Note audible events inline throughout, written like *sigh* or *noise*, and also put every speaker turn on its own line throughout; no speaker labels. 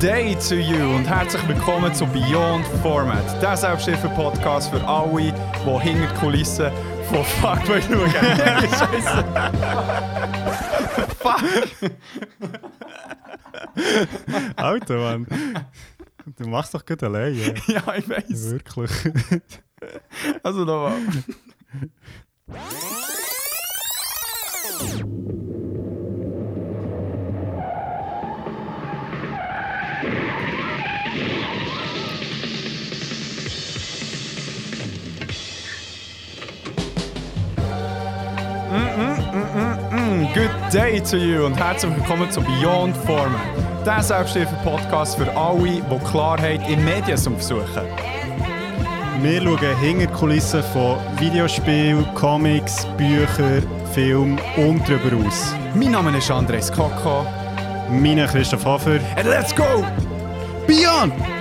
Day to you und herzlich willkommen zu Beyond Format, der Selbsthilfe-Podcast für alle, die hinter die Kulissen von Fuck *laughs* schauen. Scheiße. Fuck.
Alter, Mann. Du machst doch gut alleine. *laughs*
Ja, ich weiß.
Wirklich.
Also nochmal. *laughs* day to you und herzlich willkommen zu Beyond Format, der Selbsthilfe-Podcast für alle, die Klarheit in Medien suchen.
Wir schauen hinter die Kulissen von Videospielen, Comics, Büchern, Filmen und darüber aus.
Mein Name ist Andres Kaka.
Mein Christoph Hofer.
And let's go!
Beyond!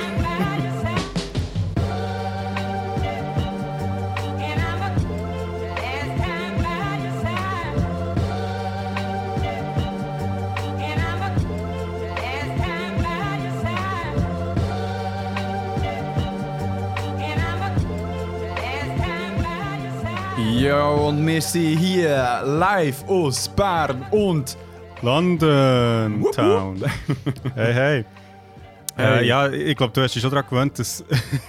Wir sind hier live aus Bern und
London Town. hey, hey.
Hey.
Äh, ja, ich glaube, du hast dich schon daran gewöhnt, dass,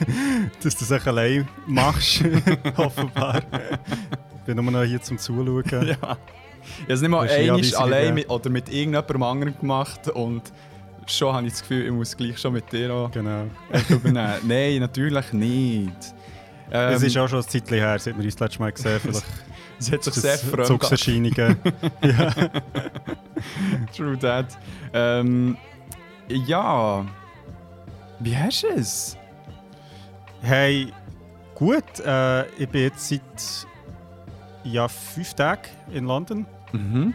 *laughs* dass du das allein machst. *laughs* Offenbar. Ich bin nur noch hier zum Zuschauen.
ja. Ich habe es nicht mal einmal allein mit, oder mit irgendjemandem anderem gemacht und schon habe ich das Gefühl, ich muss gleich schon mit dir auch
Genau.
übernehmen. Nein, natürlich nicht. Ähm,
es ist auch schon ein Zeitchen her, seit wir uns das letzte Mal gesehen haben. *laughs*
Es hat sich
ist
sehr
das
fremd
Zugserscheinungen. *laughs* ja. *laughs*
True that. Ähm, ja. Wie hast du es?
Hey, gut. Äh, ich bin jetzt seit ja, fünf Tagen in London.
Mhm.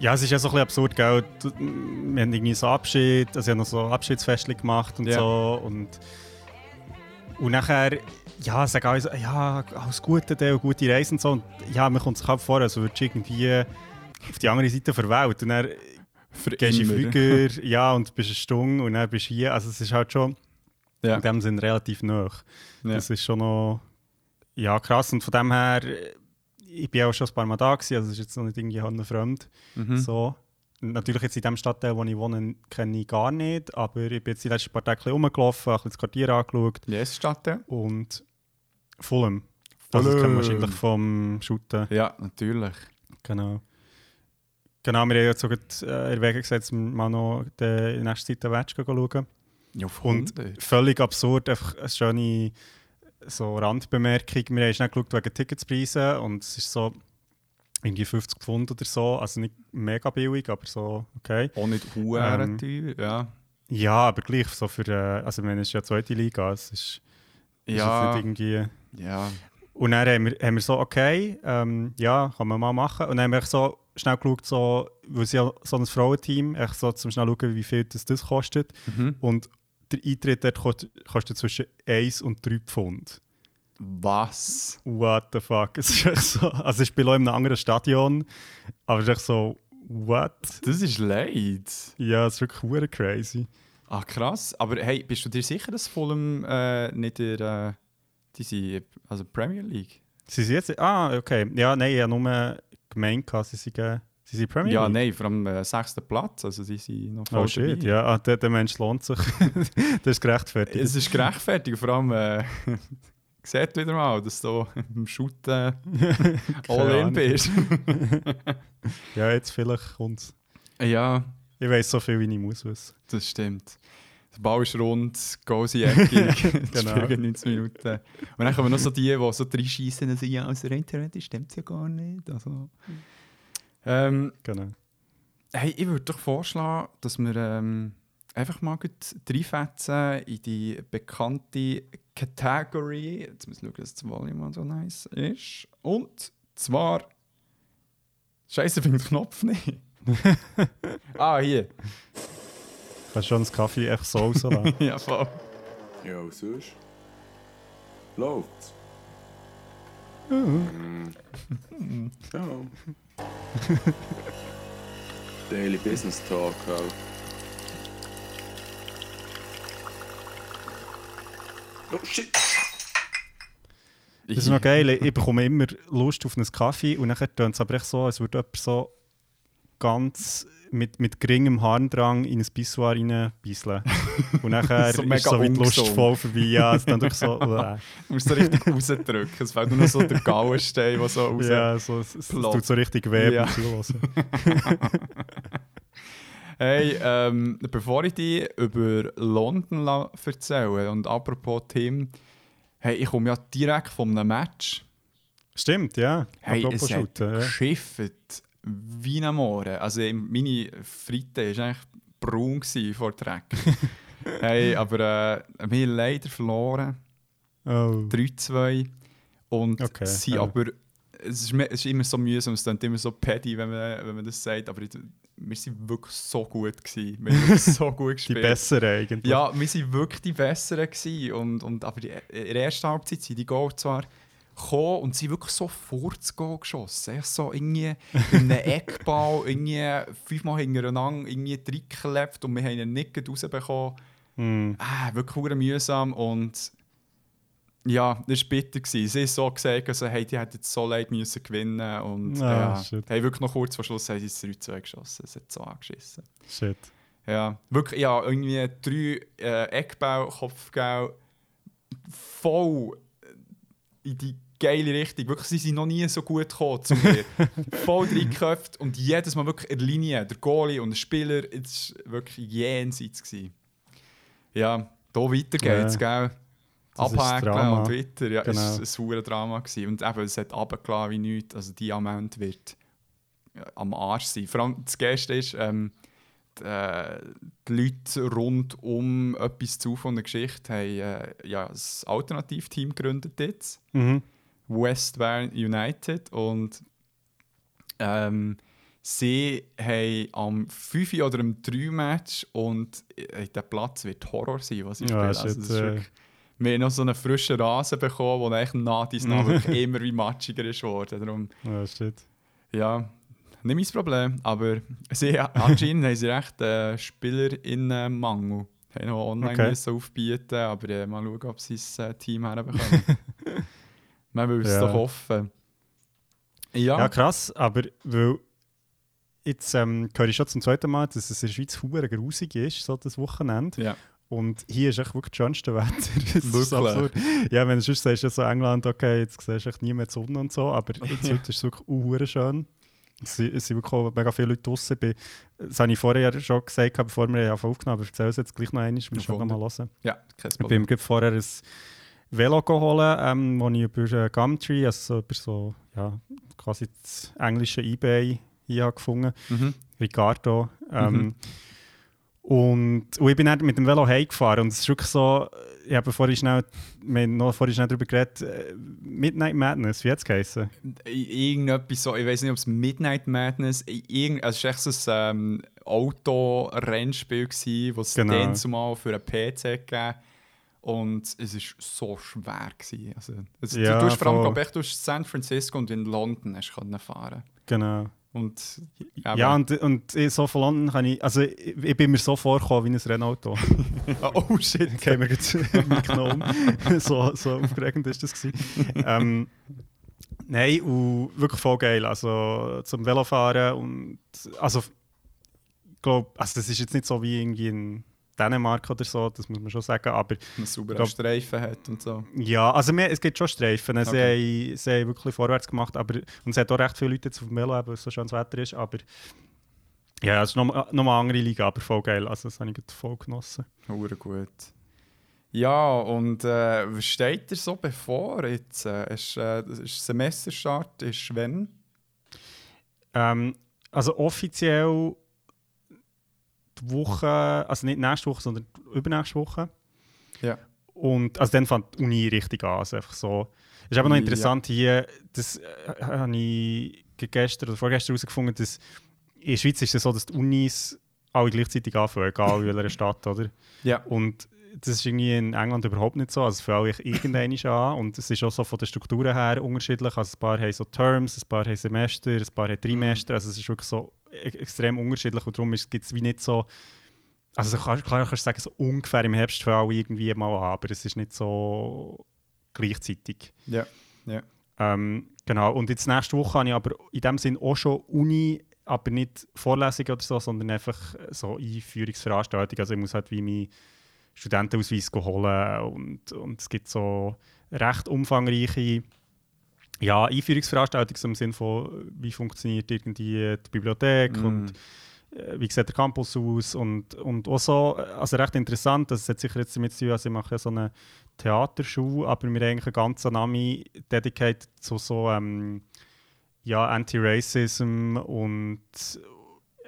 Ja, es ist ja so ein bisschen absurd, gell? Wir haben irgendwie so Abschied, also ich habe noch so Abschiedsfestchen gemacht und
Ja.
so. Und, und nachher, ja, sagen alle so, ja, alles Gute und gute Reise und so. Und ja, man kommt sich halt vor, als würdest du irgendwie auf die andere Seite der Welt. Und dann
Für
gehst du in. Flüger, *laughs* ja, und bist eine Stunde und dann bist du hier. Also es ist halt schon
Ja.
in dem Sinn relativ nah.
Ja.
Das ist schon noch ja, krass. Und von dem her, ich bin auch schon ein paar Mal da gewesen, also es ist jetzt noch nicht irgendwie fremd.
Mhm.
So. Natürlich jetzt in dem Stadtteil, wo ich wohne, kenne ich gar nicht, aber ich bin jetzt die letzten paar Tage rumgelaufen, ein bisschen das Quartier angeschaut
Yes, Stadt.
und Fulham. Also das kennen wahrscheinlich vom Shooten.
Ja, natürlich.
Genau. Genau, wir haben jetzt sogar äh, in Erwägung gesetzt, mal noch die in nächster Zeit den Match schauen.
Ja,
Und völlig absurd, einfach eine schöne so Randbemerkung. Wir haben schnell geschaut wegen Ticketspreisen und es ist so irgendwie 50 Pfund oder so. Also nicht mega billig, aber so okay.
Auch nicht
Ähm,
teuer, ja.
Ja, aber gleich so für, äh, also ich meine, es ist ja zweite Liga, es ist
Ja,
jetzt nicht irgendwie...
ja.
Und dann haben wir, haben wir so, okay, ähm, ja, kann man mal machen. Und dann haben wir so schnell geschaut, so, weil es ja so ein Frauenteam, echt so zum schnell schauen, wie viel das, das kostet.
Mhm.
Und der Eintritt dort kost- kostet zwischen 1 und 3 Pfund.
Was?
What the fuck? Es ist echt so, also ich spiele auch in einem anderen Stadion, aber es ist echt so, what?
Das ist leid.
Ja, es ist wirklich crazy.
Ah, krass. Aber hey, bist du dir sicher, dass Fulham äh, nicht der, äh, die sind, also Premier League?
Sie sind jetzt, ah, okay. Ja, nein, ich habe nur gemeint, sie sind, äh, sie sind Premier
Ja,
League.
nein, vor allem äh, sechsten Platz. Also sie sind noch voll
Oh shit,
dabei.
ja, ah, der, der Mensch lohnt sich. *laughs* das ist gerechtfertigt.
Es ist gerechtfertigt, vor allem äh, *laughs* sieht wieder mal, dass du im Shooten *laughs* all in bist.
Ja, jetzt vielleicht kommt
ja,
Ich weiß so viel, wie ich muss wissen.
das stimmt. Der Ball ist rund, Goal sind eckig,
Genau.
spielen 90 Minuten. Und dann kommen noch so die, die so drei schießen und sagen, ja, also rein theoretisch stimmt es ja gar nicht. Also, ähm,
Genau.
hey, ich würde doch vorschlagen, dass wir ähm, einfach mal gut reinfetzen in die bekannte Category. Jetzt muss ich schauen, dass das Volume so nice ist. Und zwar. Scheiße, finde den Knopf nicht. *laughs* ah, hier.
Kannst schon das Kaffee einfach so rauslassen. *laughs*
Ja, voll.
Ja, und sonst? Läuft's? Ja. Daily Business Talk halt. Oh shit!
Das ist noch geil. Ich bekomme immer Lust auf einen Kaffee und dann tönt es aber echt so, als würde jemand so ganz mit, mit geringem Harndrang in ein Pissoir reinbeißeln. Und nachher *laughs*
So
ist so wie die. Lust voll vorbei. Ja, es dann so... *laughs*
Du musst so richtig rausdrücken. Es fällt nur noch so der Gallenstein, der so raus...
Ja, so, es, es tut so richtig weh
Ja.
beim Zuhören. *laughs*
Hey, ähm, bevor ich dir über London erzähle und apropos Tim, hey, ich komme ja direkt von einem Match.
Stimmt, ja.
Hey,
Apropos
es hat
ja.
geschifft wie am Morgen. Also meine Fritte war eigentlich braun vor Dreck. *laughs* hey, aber äh, wir haben leider verloren.
Oh.
3-2. Und
Okay,
sie
ja.
aber. Es ist, es ist immer so mühsam, es klingt immer so petty, wenn man, wenn man das sagt, aber wir waren wirklich so gut. Gewesen. Wir haben so gut *laughs*
Die
gespielt.
besseren eigentlich.
Ja, wir waren wirklich die Besseren. Gewesen. Und, und, aber die, in der ersten Halbzeit sind die Goal zwar gekommen und sie haben wirklich so vor das Goal geschossen. Echt so irgendwie in einem *laughs* Eckball, irgendwie fünfmal hintereinander irgendwie reingeklebt und wir haben ihn nicht rausbekommen.
Hm.
Ah, wirklich mühsam und ja, das war bitter. Gewesen. Sie haben so gesagt, also, hey, die hätten jetzt so leid müssen gewinnen und
Ah,
ja,
shit.
hey, wirklich noch kurz vor Schluss haben sie das 3-2 geschossen. Es hat so angeschissen.
Shit.
Ja, wirklich, ja, irgendwie drei äh, Eckbau, Kopfbau, voll in die geile Richtung. Wirklich, sie sind noch nie so gut gekommen zu mir. *laughs* voll reingeköpft und jedes Mal wirklich in der Linie. Der Goalie und der Spieler, es war wirklich jenseits. Gewesen. Ja, da weiter geht's, gell?
Das
Abhäkeln und weiter. Ja,
Genau.
es war ein verdammtes Drama. Gewesen. Und eben, es hat runtergelassen wie nichts. Also, die Amount wird ja, am Arsch sein. Vor allem das Geilste ist, ähm, die, äh, die Leute rund um etwas zu von der Geschichte haben äh, ja, ein Alternativteam gegründet jetzt.
Mhm.
Westbound United und ähm, sie haben am 5 oder am 3 Match und äh, der Platz wird Horror sein, was ich
Ja,
spiele. Also,
äh.
wir haben noch so einen frischen Rasen bekommen, der echt nach dies *laughs* nach wirklich immer wie matschiger ist geworden. Darum,
Ja, shit.
ja, nicht mein Problem, aber sie, anscheinend haben sie recht äh, Spielerinnenmangel. Haben noch online
Okay.
müssen aufbieten, aber äh, mal schauen, ob sie das äh, Team herbekommen. *laughs* Man will es
Ja.
doch hoffen. Ja,
Ja, krass, aber weil jetzt ähm, höre ich schon zum zweiten Mal, dass es in der Schweiz hure grusig ist, so das Wochenende.
ja.
Und hier ist echt wirklich das schönste Wetter. *laughs* Das ist
Wirklich?
absurd. Ja, wenn du sonst sagst, ja so England, okay, jetzt siehst du echt nie mehr die Sonne und so, aber jetzt *laughs* heute ist es wirklich hure schön. Es sind, wirklich mega viele Leute draußen. Bin- Das habe ich vorher ja schon gesagt, bevor wir aufgenommen haben, aber ich erzähle es jetzt gleich noch einmal, wir müssen noch mal hören.
ja, kein
Ich bin
Problem.
mir gerade vorher ein Velo geholt, ähm, wo ich über Gumtree, also so über so, ja, quasi das englische Ebay hier habe gefunden
Mhm.
Ricardo. Ähm,
Mhm.
und, und ich bin dann mit dem Velo heimgefahren und es ist wirklich so, ich habe vorhin schnell, wir haben noch vorhin schnell darüber geredet, äh, Midnight Madness, wie hat es geheißen?
Irgendetwas so, ich weiß nicht, ob es Midnight Madness, irgend, also es war echt so ein ähm, Auto-Rennspiel, das es
Genau.
dann zumal für einen PC gegeben und es war so schwer. Gewesen. Also, also,
Ja,
du, hast vor allem, ich, du hast San Francisco und in London hast können fahren
Genau.
und
Ja, und, und ich, so von London kann ich, also ich, ich bin mir so vorgekommen wie ein Rennauto. *laughs*
oh shit.
Okay, mir geht's *laughs* mitgenommen. *laughs* so, so aufgeregend ist das gewesen. ähm, Nein, und wirklich voll geil. Also zum Velofahren und also ich glaube, also das ist jetzt nicht so wie irgendwie in Dänemark oder so, das muss man schon sagen, aber
sauberen
glaub-
Streifen hat und so.
ja, also mir, es gibt schon Streifen. Sie,
Okay.
haben, sie haben wirklich vorwärts gemacht, aber und es hat auch recht viele Leute jetzt auf dem eben, weil es so schönes Wetter ist, aber ja, es ist nochmal noch mal eine andere Liga, aber voll geil. Also das habe ich voll genossen.
Hure gut. Ja, und äh, was steht dir so bevor jetzt? Äh, ist, äh, ist Semesterstart ist wenn?
Ähm, also offiziell die Woche, also nicht nächste Woche, sondern übernächste Woche.
Ja.
Und also dann fängt die Uni richtig an. Also einfach so. Es ist aber noch
Ja.
interessant hier, das äh, habe ich gestern oder vorgestern herausgefunden, dass in der Schweiz ist es so, dass die Unis alle gleichzeitig anfangen, egal in welcher *laughs* Stadt, oder?
Ja.
Und das ist irgendwie in England überhaupt nicht so. Also es fängt eigentlich irgendwann an. Und es ist auch so von den Strukturen her unterschiedlich. Also ein paar haben so Terms, ein paar haben Semester, ein paar haben Trimester. Also es ist wirklich so e extrem unterschiedlich und darum gibt es wie nicht so, also klar, klar kannst du sagen, so ungefähr im Herbst für alle irgendwie mal an, aber es ist nicht so gleichzeitig.
Ja, ja.
Ähm, genau, und jetzt nächste Woche habe ich aber in dem Sinn auch schon Uni, aber nicht Vorlesungen oder so, sondern einfach so Einführungsveranstaltungen. Also ich muss halt wie meinen Studentenausweis holen und, und es gibt so recht umfangreiche ja, Einführungsveranstaltungen im Sinne von, wie funktioniert irgendwie die Bibliothek
Mm.
und äh, wie sieht der Campus aus und, und auch so, also recht interessant, das hat sicher jetzt damit zu tun, also ich mache ja so eine Theaterschule, aber wir haben eigentlich einen ganzen Namen dedicated zu so ähm, ja, Anti-Racism und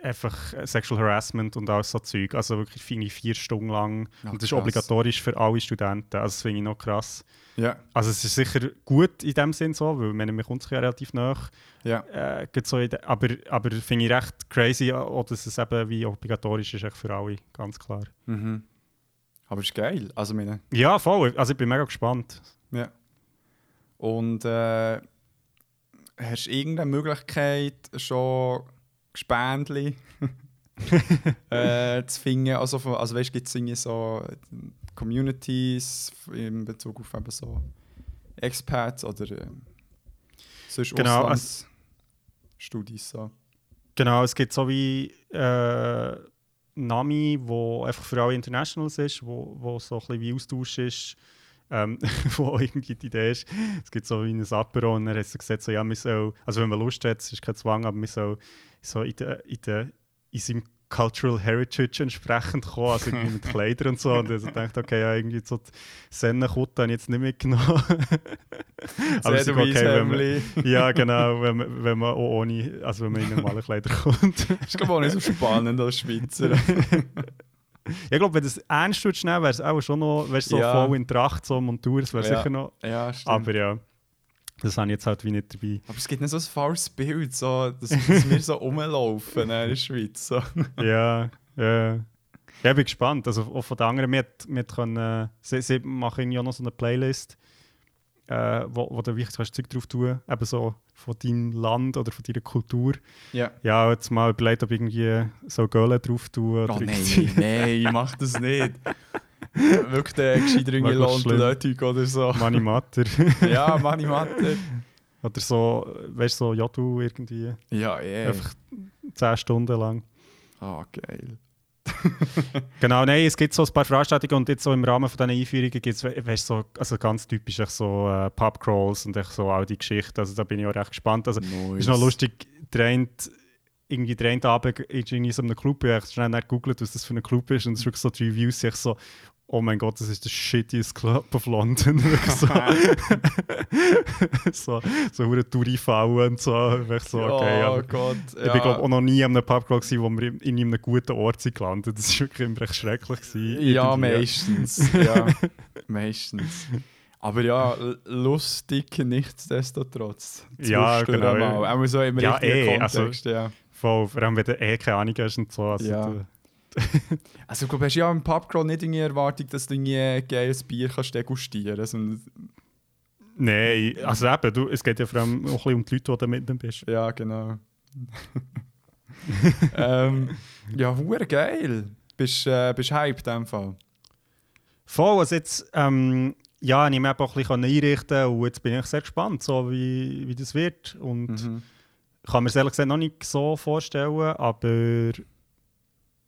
einfach Sexual Harassment und all so Zeug, also wirklich finde ich vier Stunden lang
Ja,
und das ist obligatorisch für alle Studenten, also das finde ich noch krass.
Ja,
Also es ist sicher gut in dem Sinn so, weil man, man kommt sich ja relativ nach.
ja.
Äh, so aber aber finde ich recht crazy, auch, dass es eben wie obligatorisch ist für alle, ganz klar.
Mhm. Aber ist geil. Also meine,
Ja, voll. Also ich bin mega gespannt.
ja. Und äh, hast du irgendeine Möglichkeit, schon Gespendli *laughs* äh, zu finden? Also, von, also weißt du, gibt es irgendwie so Communities in Bezug auf eben so Expats oder äh, sonst
Genau, also-
Auslandsstudies so?
Genau, es gibt so wie äh, Nami, wo einfach für alle Internationals ist, wo, wo so ein bisschen wie Austausch ist, ähm, *laughs* wo irgendwie die Idee ist, es gibt so wie ein Apero und dann hat sie gesagt, so, ja, wir soll, also wenn man Lust hat, es ist kein Zwang, aber wir soll so in, der, in, der, in seinem Cultural Heritage entsprechend kommen, also irgendwie mit *laughs* Kleidern und so. Und ich so dachte, okay, ja, irgendwie so die Sennenkutte habe ich jetzt nicht mitgenommen. *laughs* aber es ist okay, wenn man, ja, genau, wenn man, wenn man auch ohne, also wenn man in normale Kleider kommt.
ist glaube auch nicht so spannend als Schweizer.
Ich glaube, wenn du es ernst würdest nehmen, wäre es auch schon noch, wärst so
Ja.
voll in Tracht, so Montur, das wäre
Ja.
sicher noch.
ja, stimmt.
Aber ja, das habe ich jetzt halt wie nicht dabei.
Aber es gibt nicht so ein falsches Bild, so, dass, dass wir so *laughs* rumlaufen in der Schweiz. So. *laughs*
ja, ja. Ja, ich bin gespannt. Also auch von den anderen, wir, wir können, sie, sie machen auch noch so eine Playlist, äh, wo, wo du wirklich kannst Zeug drauf tun eben so von deinem Land oder von deiner Kultur.
Ja.
Ja, jetzt mal überlegt, ob irgendwie so Göhle drauf tun
Oh nein, *laughs* nein, mach das nicht. Wirklich der gescheiter irgendwie
schlimm.
London oder so.
Mani Matter. *laughs*
Ja, Mani Matte.
oder so, weißt du, so Jodu irgendwie.
Ja, eh.
Einfach 10 Stunden lang.
Ah, geil. *laughs*
Genau, nein, es gibt so ein paar Veranstaltungen und jetzt so im Rahmen von diesen Einführungen gibt es, weißt, so, also ganz typisch so äh, Pubcrawls und echt so all die Geschichten. Also da bin ich auch recht gespannt. Also
Nice.
ist noch lustig, eine, irgendwie der eine Abend in so einem Club, ich habe schnell nicht gegoogelt, was das für ein Club ist und es ist wirklich so die Reviews, ich so, oh mein Gott, das ist der shittiest Club of London. So, *laughs* so, so hure Touri-Fallen und so. Wirklich so, okay,
oh Gott.
ich bin glaube auch noch nie an einem Pubcrawl gewesen, wo wir in, in einem guten Ort sind gelandet. Das war wirklich immer recht schrecklich. Gewesen,
Ja,
irgendwie.
meistens. ja, meistens. Aber ja, lustig nichtsdestotrotz.
Ja, genau,
Mal.
ja.
Auch so im
Ja,
richtigen
eh, also-
Kontext, ja.
Voll, vor allem wenn du eh keine Ahnung hast und so. Also,
Ja.
du- *laughs*
Also, ich glaube, hast du ja im Pubcrawl nicht irgendwie Erwartung, dass du irgendwie ein geiles Bier kannst degustieren sondern
Nein, also eben, du, es geht ja vor allem auch ein bisschen um die Leute, die du mit dem bist.
Ja, genau. *laughs* ähm, ja, hure geil. Bist du äh, bist hyped in dem Fall?
Voll, also jetzt, ähm, ja, ich habe auch ein bisschen einrichten und jetzt bin ich sehr gespannt, so wie, wie das wird. Und
Mhm.
kann mir es ehrlich gesagt noch nicht so vorstellen, aber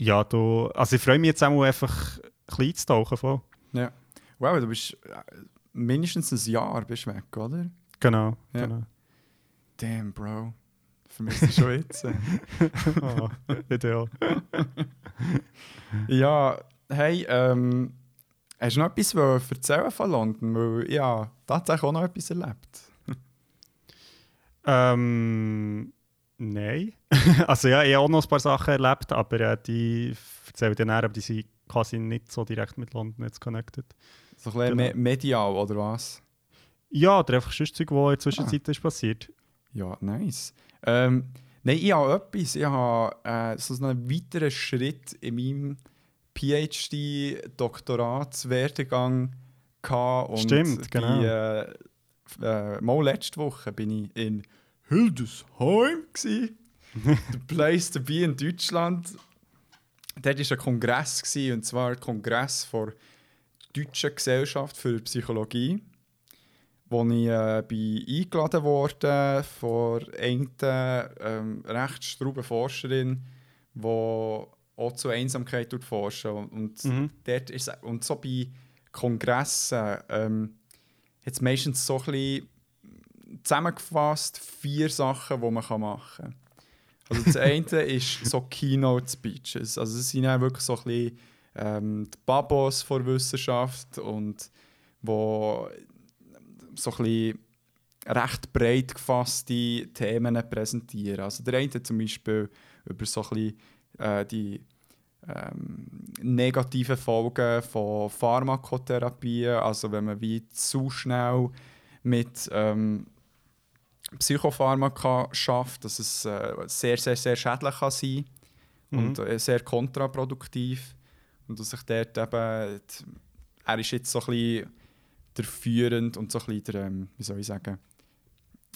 ja, du, also ich freue mich jetzt auch einfach klein zu tauchen. Voll.
Wow, du bist äh, mindestens ein Jahr bist weg, oder?
Genau,
Ja.
genau.
Damn, Bro. Vermisst dich schon jetzt. *laughs* *laughs*
oh, ideal.
ja, hey, ähm, hast du noch etwas erzählen von London? Weil ja, tatsächlich auch noch etwas erlebt. *laughs*
Ähm, nein. *laughs* also ja, ich habe auch noch ein paar Sachen erlebt, aber äh, die erzähle ich dir näher, aber die sind quasi nicht so direkt mit London jetzt connected.
So ein bisschen
Genau.
me medial, oder was?
Ja, oder einfach sonst Zeug, was in der Zwischenzeit ist passiert.
Ja, nice. Ähm, nein, ich habe etwas. Ich habe äh, so einen weiteren Schritt in meinem PhD-Doktoratswerdegang gehabt. Und
Stimmt, genau.
Die, äh, äh, mal letzte Woche bin ich in Hildesheim. Der Place to be in Deutschland. Dort war ein Kongress, gewesen, und zwar ein Kongress der Deutschen Gesellschaft für Psychologie, wo ich äh, bin eingeladen wurde von einer ähm, recht strauben Forscherin, die auch zur Einsamkeit tut forschen und
Mhm.
dort ist und so bei Kongressen ähm, hat es meistens so ein bisschen zusammengefasst vier Sachen, die man machen kann. Also das eine *laughs* ist so Keynote Speeches. Also das sind dann wirklich so ein bisschen ähm, die Babos vor Wissenschaft und wo so ein bisschen recht breit gefasste Themen präsentieren. Also der eine zum Beispiel über so ein bisschen äh, die ähm, negativen Folgen von Pharmakotherapie, also wenn man wie zu schnell mit ähm, Psychopharmaka schafft, dass es äh, sehr, sehr, sehr schädlich kann sein und äh, sehr kontraproduktiv. Und dass sich dort eben, er ist jetzt so ein bisschen der führend und so ein bisschen der, ähm, wie soll ich sagen,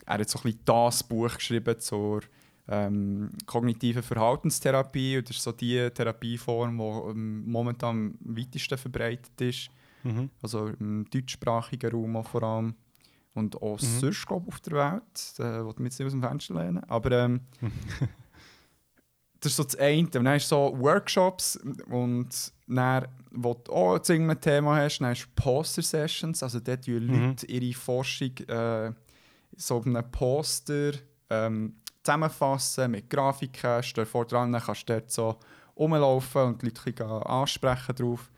er hat so ein bisschen das Buch geschrieben zur ähm, kognitiven Verhaltenstherapie. Und das ist so die Therapieform, die ähm, momentan am weitesten verbreitet ist.
Mhm.
Also im deutschsprachigen Raum auch vor allem. Und auch
Mhm.
sonst, glaube auf der Welt. Da wollte ich mich jetzt nicht aus dem Fenster lehnen. Aber ähm, *laughs* das ist so das eine. Und dann hast du so Workshops und dann, wo du auch zu irgendeinem Thema hast, dann hast du Poster-Sessions. Also dort tun
Mhm.
Leute ihre Forschung äh, so auf einem Poster ähm, zusammenfassen mit Grafiken. Stell vor dran, dann kannst du dort so rumlaufen und die Leute ansprechen drauf.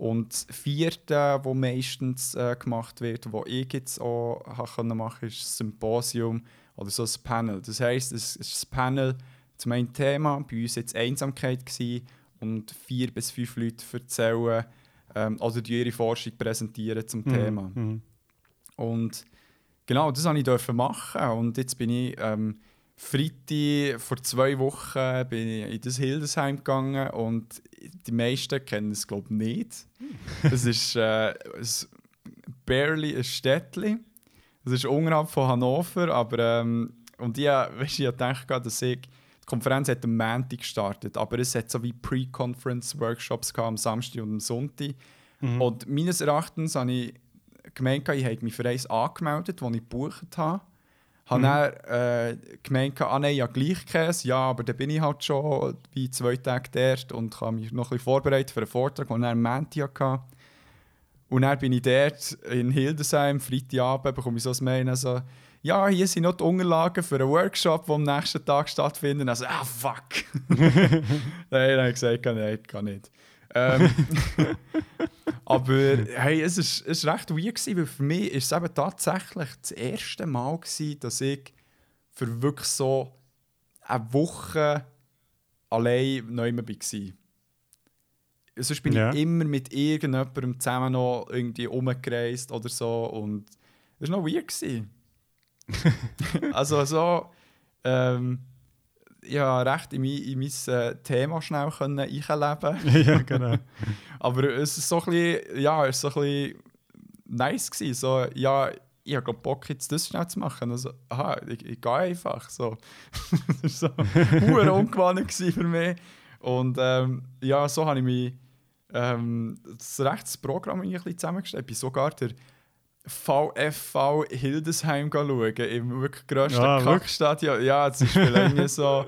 Und das vierte, was meistens äh, gemacht wird, was ich jetzt auch machen ist ein Symposium oder so ein Panel. Das heisst, es ist ein Panel zum einen Thema, bei uns jetzt Einsamkeit gewesen, und vier bis fünf Leute erzählen ähm, oder die ihre Forschung präsentieren zum Thema.
Mhm.
Und genau, das durfte ich dürfen machen. Und jetzt bin ich ähm, Freitag vor zwei Wochen bin ich in das Hildesheim gegangen und die meisten kennen es glaube ich nicht. Es ist äh, barely ein Städtchen. Es ist unterhalb von Hannover, aber ähm, und ich, weißt, ich dachte, dass ich die Konferenz hat am Montag gestartet, aber es hat so wie Pre-Conference-Workshops am Samstag und am Sonntag.
Mhm.
Und meines Erachtens habe ich gemeint, ich habe mich für eins angemeldet, das ich gebucht habe. Habe
Mhm.
dann äh, gemeint, ah nein, ja gleich Käse, ja, aber dann bin ich halt schon wie zwei Tage dort und habe mich noch ein bisschen vorbereitet für einen Vortrag, den ich dann am Montag hatte. Und dann bin ich dort in Hildesheim, Freitagabend, bekomme ich so Mail, also, ja, hier sind noch die Unterlagen für einen Workshop, der am nächsten Tag stattfindet. Also, ah, fuck. *laughs* *laughs* nein, dann habe ich gesagt, nein, kann nicht. Ähm, *laughs* aber hey, es ist, es ist recht weird, gewesen, weil für mich ist es eben tatsächlich das erste Mal, gewesen, dass ich für wirklich so eine Woche allein neu war. Sonst bin
Ja.
ich immer mit irgendjemandem zusammen noch irgendwie rumgereist oder so und das war noch weird. Gewesen. *laughs* also so, ähm, ja, recht in mein, in mein äh, Thema schnell können einleben *laughs*
ja, genau. *laughs*
aber es ist so ein bisschen, ja, es ist so ein bisschen nice gewesen. So, ja, ich habe Bock jetzt das schnell zu machen. Also, aha, ich, ich gehe einfach. So. *laughs* das war so ungewohnt für mich. Und ähm, ja, so habe ich mich ähm, das rechtes Programm ein bisschen zusammengestellt. Ich bin sogar der VFV Hildesheim schauen, im wirklich grössten
Ja, wirklich?
Kackstadion. Ja, es *laughs* ist irgendwie so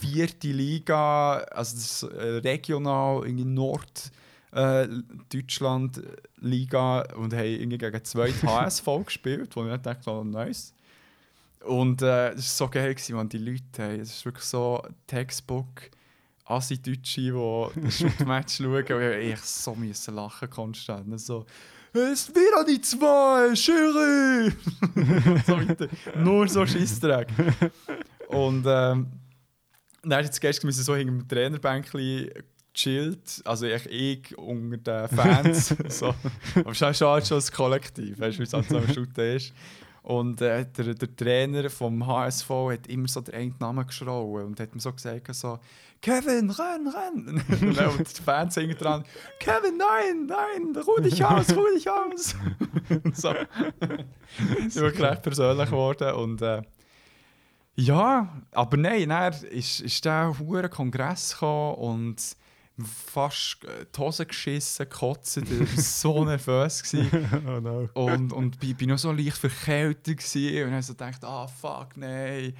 vierte Liga, also das äh, regional, irgendwie Nord äh, Deutschland Liga und haben irgendwie gegen zwei *laughs* HSV gespielt, wo ich dann dachte, oh, nice. Und äh, es war so geil, gewesen, man, die Leute, hey, es ist wirklich so Textbook, Assi-Deutsche, die das Shootmatch *laughs* schauen und ich so müssen lachen konstant. Und So, es wieder die zwei! Und *laughs* so weiter. Nur so Scheissdreck. Und ähm, dann jetzt gestern müssen so hinter dem Trainerbänkchen chillt, also ich, ich unter den Fans, *laughs* so. aber es ist schon schon ein Kollektiv, weißt du, wie es halt so am Shooten ist. Und äh, der, der Trainer vom HSV hat immer so den einen Namen geschrauen und hat mir so gesagt, so, Kevin, renn, renn! *laughs* und dann die Fans hingen dran, Kevin, nein, nein, ruh dich aus, ruh dich aus! *laughs* so. *laughs* Sind wirklich recht persönlich geworden und äh, Ja, aber nein, dann ist, ist der Kongress gekommen und fast äh, die Hose geschissen, gekotzt, ich war *laughs* so nervös. *laughs*
Oh no.
Und, und bin, bin noch so leicht verkältet gewesen. und dann so gedacht, ah fuck, nein.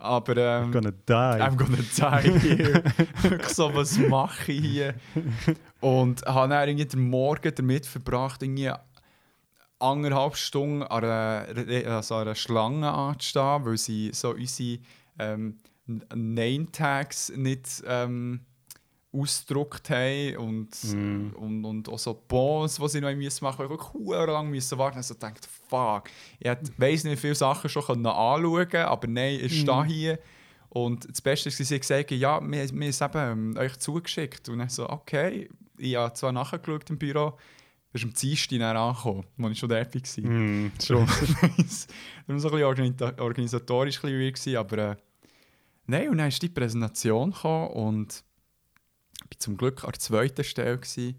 Aber ähm,
I'm gonna die.
I'm gonna die here. *laughs* So, was mache ich hier? Und habe dann irgendwie den Morgen damit verbracht, irgendwie anderthalb Stunden an einer, also an einer Schlange anzustehen, weil sie so unsere ähm, Name-Tags nicht ähm, ausgedruckt haben und,
Mm.
und, und auch so Bons, die sie noch müssen machen mussten, wirklich verdammt lang müssen warten. Also denkt, fuck, ich hätte, weiss nicht, wie viele Sachen schon können anschauen können, aber nein, ich stehe hier. Und das Beste ist, sie haben gesagt, ja, wir, wir haben es eben ähm, euch zugeschickt. Und dann so, okay, ich habe zwar nachgeschaut im Büro, du bist am Dienstag dann angekommen, als ich schon dort war.
Mm.
Schon. *laughs* das war so ein bisschen organi- organisatorisch ein bisschen weird, gewesen, aber äh, nein, und dann ist die Präsentation gekommen und ich war zum Glück an der zweiten Stelle. Gewesen.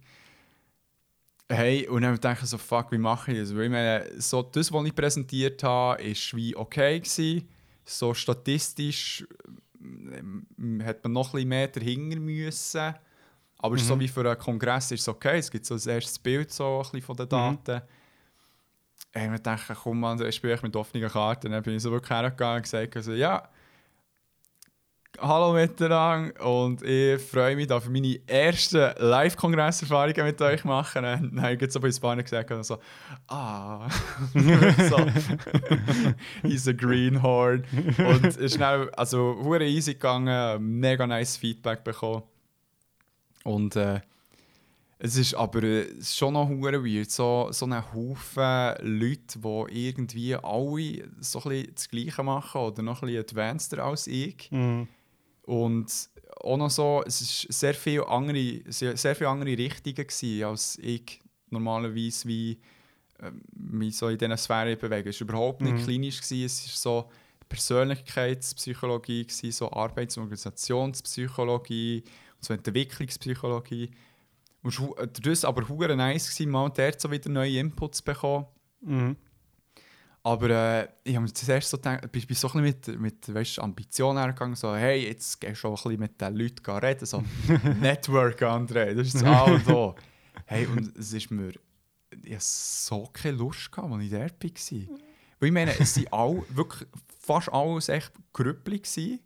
Hey, und dann dachte ich so, fuck, wie mache ich das? Weil ich meine, so, das, was ich präsentiert habe, ist wie okay gewesen. So statistisch ähm, hat man noch ein bisschen mehr dahinter müssen. Aber ist so wie für einen Kongress ist es okay. Es gibt so ein erstes Bild so ein bisschen von den Daten. Hey, wir dachten, komm man, ich spiele mit offenen Karten. Dann bin ich so wirklich hergegangen und gesagt, also, ja, hallo miteinander und ich freue mich, auf meine ersten Live-Kongress-Erfahrungen mit euch machen. Dann habe ich so bei Spanien gesagt und *laughs* so, ah, *laughs* so, he's a greenhorn. Und es ist schnell, also, hure easy gegangen, mega nice Feedback bekommen. Und äh, es ist aber äh, schon noch hure weird, so, so ein Haufen Leute, die irgendwie alle so ein bisschen das Gleiche machen oder noch ein bisschen advanceder als ich.
Mm.
Und auch noch so, es ist sehr viel andere, sehr, sehr viele andere Richtungen als ich normalerweise wie ähm, mich so in diesen Sphären bewege. Es war überhaupt nicht
Mhm.
klinisch, gewesen, es war so Persönlichkeitspsychologie, gewesen, so Arbeits- und Organisationspsychologie, und so Entwicklungspsychologie. Und es war das aber nice, gewesen, mal dort so wieder neue Inputs zu bekommen.
Mm.
Aber äh, ich habe mir zuerst so gedacht, bin, bin so ein bisschen mit, mit weißt, Ambitionen hergegangen, so hey, jetzt gehst du auch ein bisschen mit den Leuten reden, so *laughs* Network, André, das ist das und O. Hey, und es ist mir, ich hatte so keine Lust, gehabt, als ich dort war. Weil ich meine, es waren alle, wirklich fast alles echt Grüppli gewesen.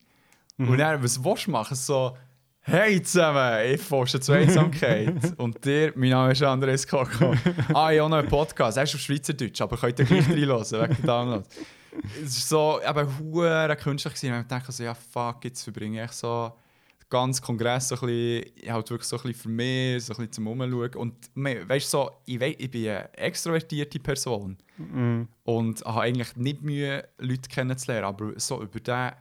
Und dann, was willst du machen? So, hey zusammen, ich forsche zur Einsamkeit. und dir, mein Name ist Andres Koko. ah, ich habe auch noch einen Podcast, er ist auf Schweizerdeutsch, aber könnt ihr gleich reinhören, wegen der Download. Es war so, eben, hure künstlich gewesen. Und ich dachte so, ja fuck, jetzt verbringe ich so ganzen Kongress so ein bisschen, halt wirklich so ein bisschen für mich, so ein bisschen zum Umschauen. Und weißt du, so, ich, wei- ich bin eine extrovertierte Person
Mm.
und habe eigentlich nicht Mühe, Leute kennenzulernen, aber so über den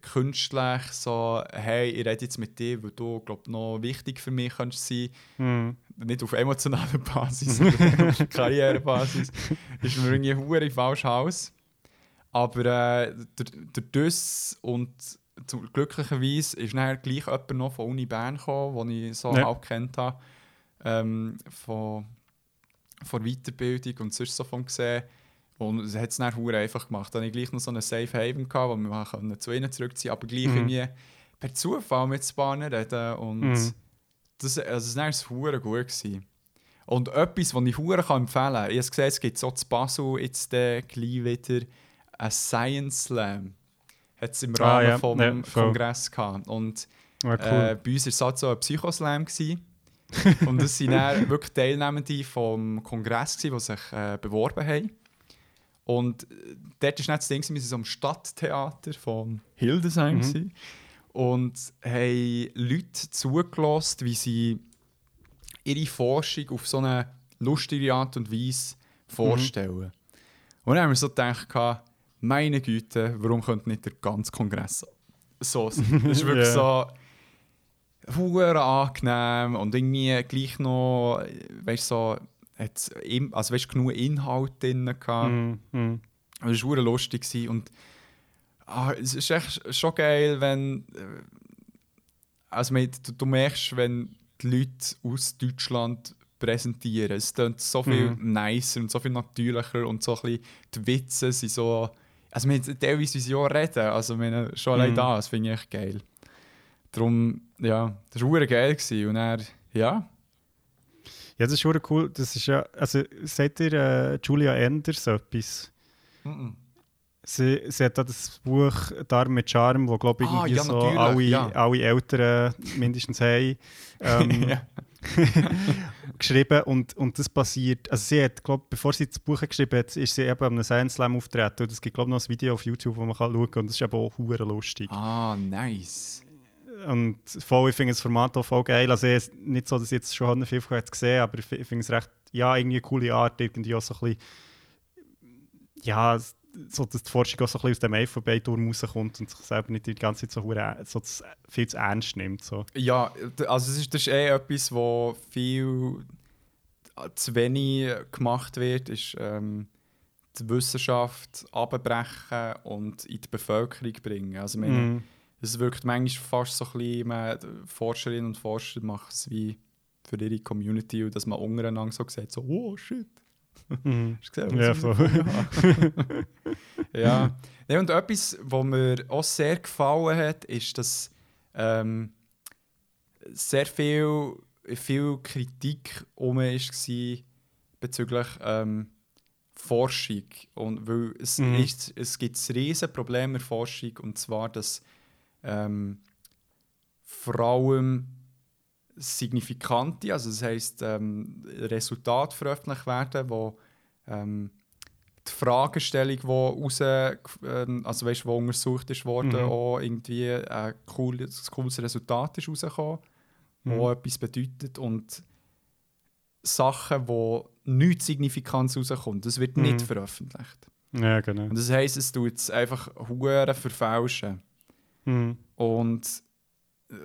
künstlich, so, hey, ich rede jetzt mit dir, weil du, glaub, noch wichtig für mich kannst sein,
Mm.
nicht auf emotionaler Basis, *laughs* sondern auf *laughs* Karrierebasis, ist mir irgendwie hure falsch Haus. Aber äh, durch, durch das und zum, glücklicherweise ist dann gleich jemand noch von Uni Bern gekommen, den ich so
Ja.
halb kennt habe, ähm, von, von Weiterbildung und sonst so von gesehen. Und es hat es dann hure einfach gemacht. Dann hatte ich gleich noch so einen Safe Haven, gehabt, wo wir können zu ihnen zurückziehen aber gleich
Mhm.
irgendwie per Zufall mit Spanien reden und
Mhm.
das, also das war hure gut. Gewesen. Und etwas, was ich kann empfehlen kann, ich habe gesehen, es gibt so zu Basel jetzt äh, gleich wieder ein Science Slam. Hat es im
Ah,
Rahmen
ja.
vom
Ja.
Kongress gehabt. Und
Ah,
äh,
cool.
bei uns war es halt so ein Psychoslam. gewesen. Und *laughs* das waren wirklich Teilnehmende vom Kongress, gewesen, die sich äh, beworben haben. Und äh, dort war nicht das Ding, wir waren so am Stadttheater von Hildesheim.
Mhm.
Und haben Leute zugelassen, wie sie ihre Forschung auf so eine lustige Art und Weise vorstellen. Und dann haben wir so gedacht, meine Güte, warum könnte nicht der ganze Kongress so sein? *laughs* Das ist wirklich so hure angenehm und irgendwie gleich noch, weißt so, hat's im, also weißt, genug Inhalt drin gehabt.
Mm. Mm.
Es war lustig gewesen und ah, es ist echt schon geil, wenn äh, also man, du, du merkst, wenn die Leute aus Deutschland präsentieren, es klingt so viel
Mhm.
nicer und so viel natürlicher und so ein bisschen, die Witze sind so also wir haben teilweise auch reden, also wir schon allein
Mhm.
das finde ich echt geil. Darum, ja, das war geil gewesen. und er, ja,
Ja, das ist schon cool. Das ist ja, also seht ihr äh, Julia Enders etwas? Sie, sie hat da das Buch «Darm mit Charme», wo glaube ich
Ah, ja,
so alle,
ja.
alle Eltern mindestens haben. Ähm, *laughs* *laughs* geschrieben und, und das passiert, also sie hat, glaube bevor sie das Buch geschrieben hat, ist sie eben am Science Slam auftreten und es gibt glaube noch ein Video auf YouTube, wo man kann schauen kann und das ist eben auch lustig.
Ah, nice.
Und voll, ich finde das Format auch voll geil, also ich, nicht so, dass ich jetzt schon viel von gesehen aber ich, ich finde es recht, ja, irgendwie eine coole Art, irgendwie auch so ein bisschen, ja, so, dass die Forschung auch so ein bisschen aus dem Elfenbeinturm rauskommt und sich selber nicht die ganze Zeit so, hure- so viel zu ernst nimmt. So.
Ja, also es ist, das ist eh etwas, wo viel zu wenig gemacht wird, ist ähm, die Wissenschaft abbrechen und in die Bevölkerung bringen. Also meine,
Mhm.
Es wirkt manchmal fast so ein bisschen, man, Forscherinnen und Forscher machen es wie für ihre Community und dass man untereinander so sagt, so, oh shit,
Mhm.
hast du gesehen?
Ja,
habe?» ja. *laughs* ja. Und etwas, was mir auch sehr gefallen hat, ist, dass ähm, sehr viel, viel Kritik um war bezüglich ähm, Forschung. Und weil es,
Mhm.
ist, es gibt ein riesen Problem in der Forschung, und zwar, dass ähm, vor allem signifikante, also das heisst, ähm, Resultate veröffentlicht werden, wo ähm, die Fragestellung, die raus, ähm, also weißt, wo untersucht ist worden,
Mhm.
auch irgendwie ein cooles, cooles Resultat ist rausgekommen,
Mhm.
wo etwas bedeutet und Sachen, wo nichts Signifikanz rauskommt, das wird nicht
Mhm.
veröffentlicht.
Ja, genau.
Und das heisst, es tut es einfach hure verfälschen.
Mhm.
Und,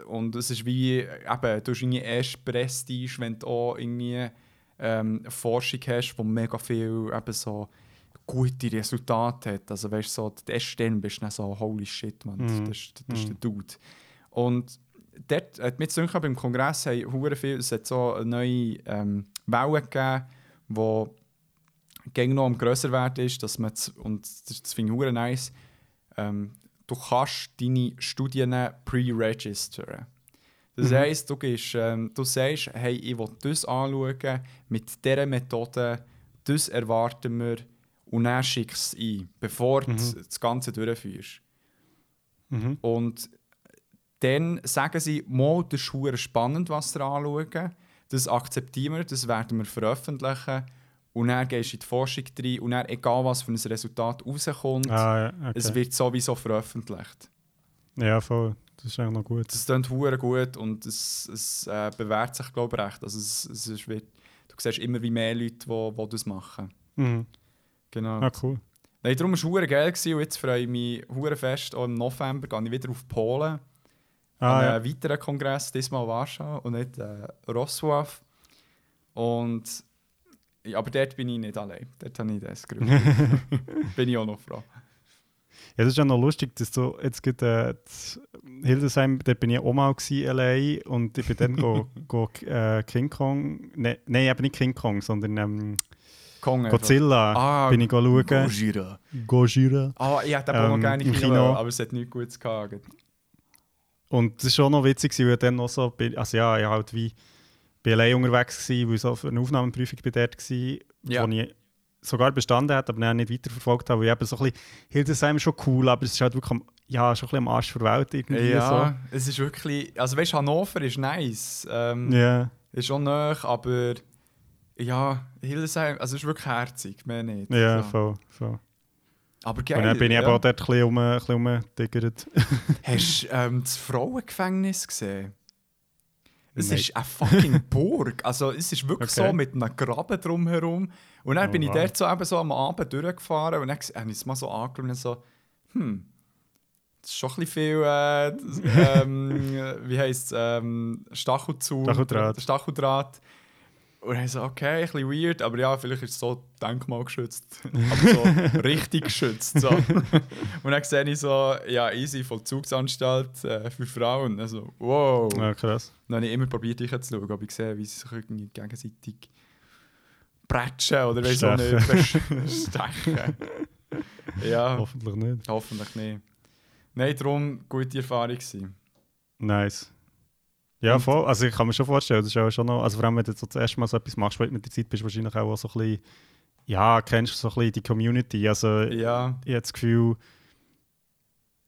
und es ist wie, eben, du hast irgendwie erst Prestige, wenn du auch irgendwie ähm, Forschung hast, die mega viel eben so gute Resultate hat. Also weißt du, so, erst dann bist du dann so, holy shit, man,
Mhm.
das, ist, das ist der
Mhm.
Dude. Und dort hat mir zu beim Kongress haben viel, es hat so eine neue ähm, Welle gegeben, wo gegen noch am grösser Wert ist, dass man, und das, das finde ich nice, ähm, du kannst deine Studien pre-registern. Das
Mhm.
heisst, du, gehst, ähm, du sagst, hey, ich will das anschauen, mit dieser Methode, das erwarten wir, und dann schickst du es ein, bevor du
Mhm.
das Ganze durchführst.
Mhm.
Und dann sagen sie, mal, das ist spannend, was wir anschauen. Das akzeptieren wir, das werden wir veröffentlichen. Und dann gehst du in die Forschung rein und dann, egal was für ein Resultat rauskommt,
Ah, ja, okay.
es wird sowieso veröffentlicht.
ja, voll. Das ist eigentlich noch gut.
Das klingt hure gut und es, es äh, bewährt sich, glaube ich, recht. Also es, es ist, du siehst immer wie mehr Leute, die wo das machen.
Mhm.
Genau.
Ah, cool.
Nein, darum war es hure geil gewesen, und jetzt freue ich mich hure fest. Auch im November gehe ich wieder auf Polen.
Ah,
an
ja.
einen weiteren Kongress, diesmal Warschau und nicht äh, Rosław. Und ja, aber dort bin ich nicht allein. Dort habe ich das gegründet. *laughs* bin ich auch noch froh.
Ja, das ist ja noch lustig, dass du jetzt gerade äh, Hildesheim, da bin ich auch mal gewesen, allein und ich bin dann go, *laughs* go, äh, King Kong, ne, nein, eben nicht King Kong, sondern ähm,
Kong.
Godzilla
Ah,
bin ich go schauen.
Gojira.
Gojira.
Ah, ich hätte ähm, noch gerne Kino,
Kino.
aber es hat nichts Gutes gehabt.
Und das war schon noch witzig, weil ich dann noch so, also ja, ich halt wie bin allein unterwegs war, weil ich so für eine Aufnahmeprüfung bei dort war,
Ja.
wo ich sogar bestanden habe, aber dann nicht weiterverfolgt habe, weil ich eben so ein bisschen, Hildesheim ist schon cool, aber es ist halt wirklich am, ja, schon ein bisschen am Arsch der Welt irgendwie
Ja, es ist wirklich. Also weißt du, Hannover ist nice. Ähm,
so. Ja.
Ist schon nah, aber ja, Hildesheim, also es ist wirklich herzig, mehr nicht.
Ja,
So.
voll, voll.
Aber geil.
Und dann bin ich
ja.
eben auch dort ein bisschen, um, ein bisschen rumgediggert.
Hast du ähm, das Frauengefängnis gesehen? Es
Nein.
ist eine fucking *laughs* Burg. Also es ist wirklich
Okay.
so mit einem Graben drumherum. Und dann
Oh,
bin ich
wow.
dort so, eben so am Abend durchgefahren und dann habe ich es mal so angeschaut und so, hm, das ist schon ein bisschen viel, äh, *laughs* ähm, wie heisst es, ähm, Stachelzug.
Stacheldraht.
Stacheldraht. Und dann so, okay, ein bisschen weird, aber ja, vielleicht ist es so denkmalgeschützt. *laughs* aber so richtig geschützt. So. *laughs* und dann sehe ich so, ja, easy, Vollzugsanstalt äh, für Frauen. Also, wow.
Ja, krass.
Dann habe ich immer probiert, reinzuschauen, ob ich sehe, wie sie sich irgendwie gegenseitig prätschen oder weiss auch nicht, bestechen. *laughs* Ja,
Hoffentlich nicht.
hoffentlich nicht. Nein, darum gute Erfahrung gewesen.
Nice. Ja,
Und-
voll. Also ich kann mir schon vorstellen, das ist auch schon noch, also vor allem wenn du so das erste Mal so etwas machst, weil du mit der Zeit bist du wahrscheinlich auch so ein bisschen, ja, kennst du so ein bisschen die Community. Also
Ja,
ich habe das Gefühl,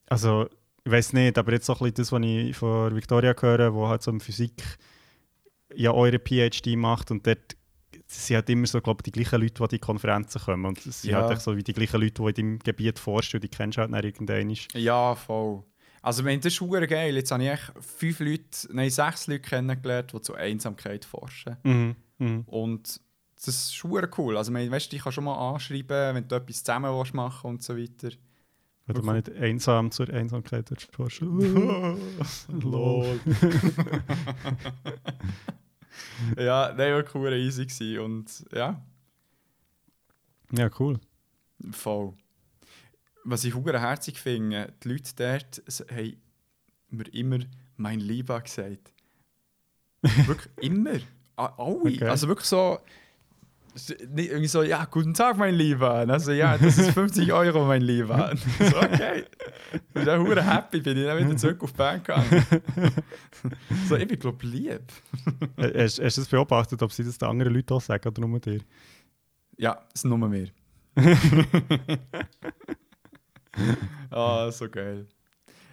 also ich weiß nicht, aber jetzt so ein bisschen das, was ich von Victoria höre, wo halt so in Physik ja eure PhD macht und dort sind halt immer so, glaube ich, die gleichen Leute, die an die Konferenzen kommen und es sind
Ja.
halt so wie die gleichen Leute, die in deinem Gebiet forschen und die kennst du halt dann irgendwann.
ja, voll. Also, meine, das ist geil. Jetzt habe ich echt fünf Leute, nein, sechs Leute kennengelernt, die zur Einsamkeit forschen.
Mhm. Mhm.
Und das ist verdammt cool. Also, ich meine, weißt du, ich kann schon mal anschreiben, wenn du etwas zusammen willst machen und so weiter.
Wenn du mal nicht einsam zur Einsamkeit forschen. *laughs* *laughs*
Lol. *laughs* ja, nein, war cool easy gewesen. und ja,
Ja, cool.
voll. Was ich herzig finde, die Leute dort haben mir immer «mein Lieber» gesagt. Wirklich immer. Alle.
Okay.
Also wirklich so, nicht irgendwie so, ja, guten Tag, mein Lieber. Also ja, das ist 50 Euro, mein Lieber. So, okay. Ich bin hure happy, bin ich dann wieder zurück auf die Bank gegangen. so, ich bin glaube lieb.
Hast, hast du das beobachtet, ob sie das den anderen Leuten auch sagen oder nur dir?
Ja, es sind nur mehr. *laughs* ah, so geil.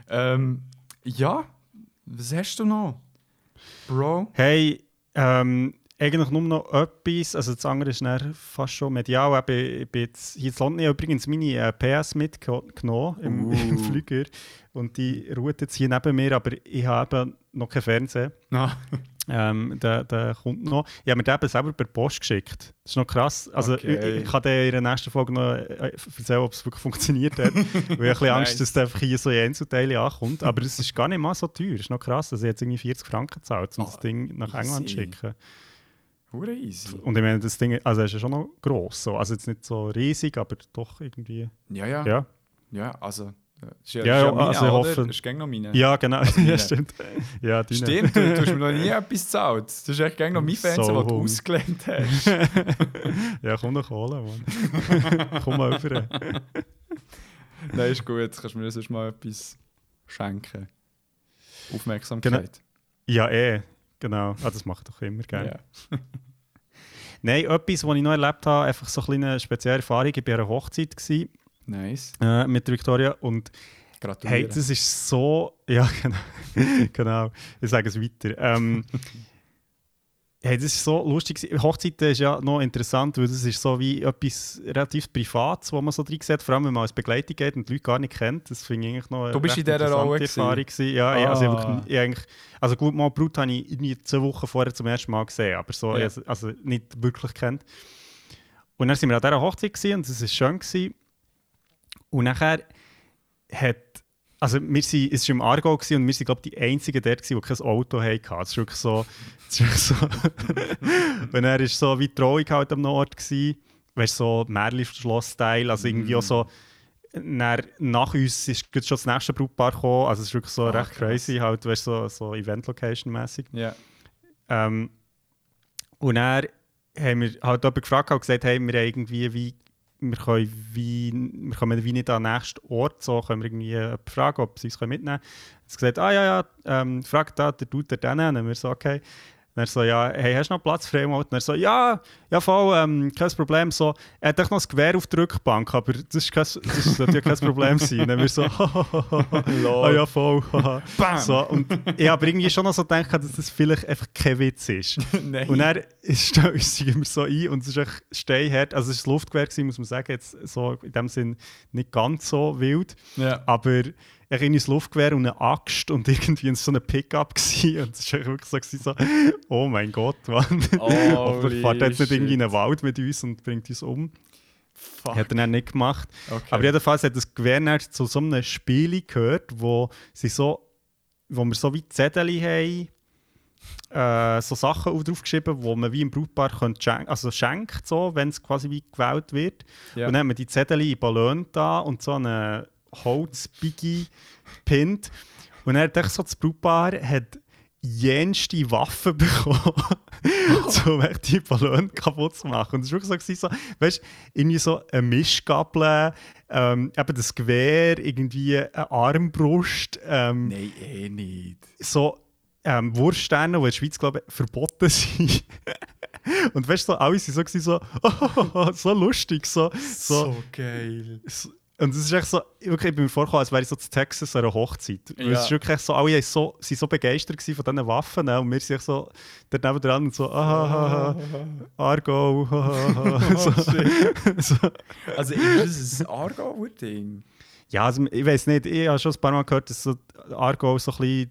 Ähm, ja, was hast du noch? Bro?
Hey, ähm, eigentlich nur noch etwas. Also das andere ist dann fast schon medial. Eben, ich bin jetzt, hier in London ich übrigens meine äh, PS mitgenommen im, *laughs*
Uh.
im Flüger. Und die ruht jetzt hier neben mir, aber ich habe eben noch keinen Fernseher.
Na,
Ähm, der, der kommt noch. Ich habe mir den eben selber per Post geschickt. Das ist noch krass. Also,
Okay.
ich, ich kann dir in der nächsten Folge noch äh, erzählen, ob es wirklich funktioniert hat. *laughs* Weil ich ein bisschen Angst dass der einfach hier so in Einzelteile ankommt. Aber es ist gar nicht mal so teuer. Das ist noch krass. Also, ich jetzt irgendwie 40 Franken gezahlt, um
Oh,
das Ding nach England zu schicken.
hure easy.
Und ich meine, das Ding also, ist ja schon noch gross. So. Also, jetzt nicht so riesig, aber doch irgendwie.
Ja, ja. Ja,
Ja,
also. Ist ja,
Ja, ja,
meine,
also ich hoffe-
Ist noch meine.
ja genau. *laughs*
meine.
ja, stimmt. Ja, deine.
Stimmt, du, du hast mir noch nie etwas gezahlt. Das ist echt gäng noch mein
So
Fernseher, das du
Hund.
ausgelehnt *laughs* hast.
ja, komm doch holen, Mann. *laughs* komm mal rüber.
Nein, ist gut. Kannst du mir sonst mal etwas schenken. Aufmerksamkeit.
Ja, eh. Genau. Ah, das mache ich doch immer gerne.
Ja.
Nein, etwas, was ich noch erlebt habe, einfach so eine kleine spezielle Erfahrung. Ich war an einer Hochzeit gewesen,
Nice.
äh, mit der Victoria und
Gratuliere.
hey, das ist so... Ja, *laughs* genau. genau. Ich sage es weiter. Ähm, *laughs* hey, das ist so lustig. Hochzeiten ist ja noch interessant, weil das ist so wie etwas relativ Privates, wo man so drin sieht, vor allem wenn man als Begleitung geht und die Leute gar nicht kennt. Das finde ich eigentlich noch eine
Du bist in dieser
interessante
Rolle?
Erfahrung. Gewesen. Ja, ich- also, ich,
Ah.
wirklich, ich eigentlich, also gut, mal Brut habe ich irgendwie zwei Wochen vorher zum ersten Mal gesehen, aber so,
Ja.
also, also nicht wirklich kennt. Und dann sind wir an dieser Hochzeit gewesen, und es war schön. Gewesen. Und nachher hat, also wir sind, es war im Aargau gewesen, und wir sind glaube die Einzigen dort, die kein Auto hatten. Das ist wirklich so, ist wirklich so. *laughs* und er ist so wie die Trauung halt am Ort gewesen, weißt du, so Märli-Schloss-Style, also irgendwie auch so, dann, nach uns ist schon das nächste Brautpaar gekommen, also es ist wirklich so
Ah,
recht
krass.
crazy, halt, weißt so, so Event-Location-mäßig.
Ja.
Ähm, und dann haben wir halt jemanden gefragt und gesagt, hey, wir haben irgendwie wie, wir können wie, wir kommen wie nicht an den nächsten Ort, so können wir irgendwie fragen, ob sie uns mitnehmen können. Er hat gesagt, ah ja, ja, ähm, frag da, der tut der den. Und wir so, okay. Und er so, ja, hey, hast du noch Platz frei? Und er so, ja, ja voll, ähm, kein Problem. So, er hat noch ein Gewehr auf der Rückbank, aber das, ist kein, das sollte ja kein Problem sein. Und dann wir so, *laughs* ah ja, voll. *laughs*
Bam!
so, und ich habe irgendwie schon noch so gedacht, dass das vielleicht einfach kein Witz ist. *laughs*
Nein.
Und dann stellen uns immer so ein und es ist echt steinhart. Also es war Luftgewehr, gewesen, muss man sagen, jetzt so in dem Sinn nicht ganz so wild.
ja.
Aber ich irgendwie ein Luftgewehr und eine Axt und *laughs* irgendwie so ein Pickup gewesen. Und es war wirklich so, oh mein Gott, Mann. Aber
Holy
fährt jetzt nicht irgendwie in einen Wald mit uns und bringt uns um.
Fuck.
Hat er dann nicht gemacht.
Okay.
Aber jedenfalls hat das Gewehr zu so einem Spiel gehört, wo, sie so, wo wir so wie Zettel haben, äh, so Sachen auf- draufgeschrieben, wo man wie im Brautpaar könnt schenk also schenkt, so, wenn es quasi wie gewählt wird.
Ja.
Und dann haben wir die Zettel in Ballon da und so eine Holzbiggie gepinnt. Und hat echt so das Brautpaar hat jenste Waffen *laughs* bekommen, um echt die Ballon kaputt zu machen. Und es war wirklich so, so weißt du, irgendwie so eine Mischgabel, ähm, eben das Gewehr, irgendwie eine Armbrust, ähm,
Nein, eh nicht.
so ähm, Wurststerne, die in der Schweiz, glaube ich, verboten *laughs* sind. Und weißt du, so, alle waren so, so, *laughs* so lustig, so, so,
geil.
so. Und es ist echt so, wirklich, ich bin mir vorgekommen, als wäre ich so zu Texas an einer Hochzeit.
Ja.
Es ist wirklich so, alle waren so, sind so begeistert von diesen Waffen ne? und wir sind so dort nebenan und so, ah, Argo, *laughs* so, *laughs* so.
Also ist das ein Aargauer Ding?
Ja, also, ich weiß nicht, ich habe schon ein paar Mal gehört, dass so Argo so ein bisschen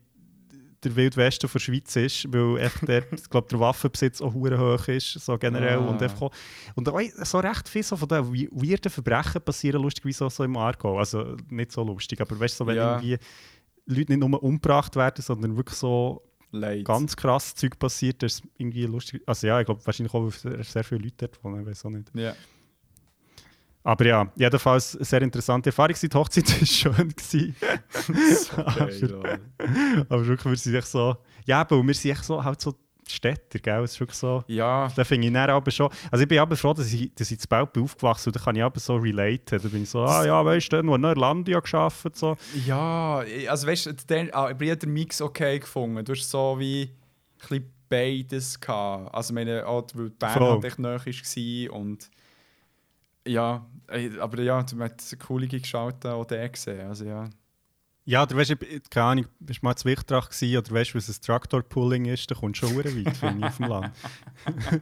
der Wildwesten der Schweiz ist, weil echt der, *laughs* ich glaube, der Waffenbesitz auch hoch ist, so generell.
Ah.
Und, einfach auch, und auch so recht viel so von den we- weirden Verbrechen passieren lustigerweise auch so im Argo. Also nicht so lustig, aber weißt du, so, wenn
Ja.
irgendwie Leute nicht nur umgebracht werden, sondern wirklich so
Leid.
ganz krass Zeug passiert, das ist irgendwie lustig. Also ja, ich glaube wahrscheinlich auch, weil sehr, viele Leute dort wohnen, ich weiß auch nicht.
Ja.
Aber ja, jedenfalls eine sehr interessante Erfahrung. Die Hochzeit *laughs* war schön.
Mann.
Aber wirklich, wir sind echt so. Ja, aber wir sind echt so, halt so Städter, gell? Es ist wirklich so.
ja,
Da finde ich dann aber schon. Also ich bin aber froh, dass ich, dass ich zu Belp bin aufgewachsen bin. Da kann ich aber so relaten. Da bin ich so, ah ja, weißt du, dann, wo in Irlandia geschafft so.
ja, also weißt du, ah, ich habe den Mix okay gefunden. Du hast so wie ein beides gehabt. Also meine, auch weil Bern halt echt nahe war und ja, aber ja, du hast eine coole geschaut auch der gesehen. Also ja.
Ja, oder weißt du, keine Ahnung, bist du mal zu Wichtrach gewesen oder weißt du, was ein Traktorpulling ist, da kommst du schon weit, finde ich, auf dem Land. *laughs*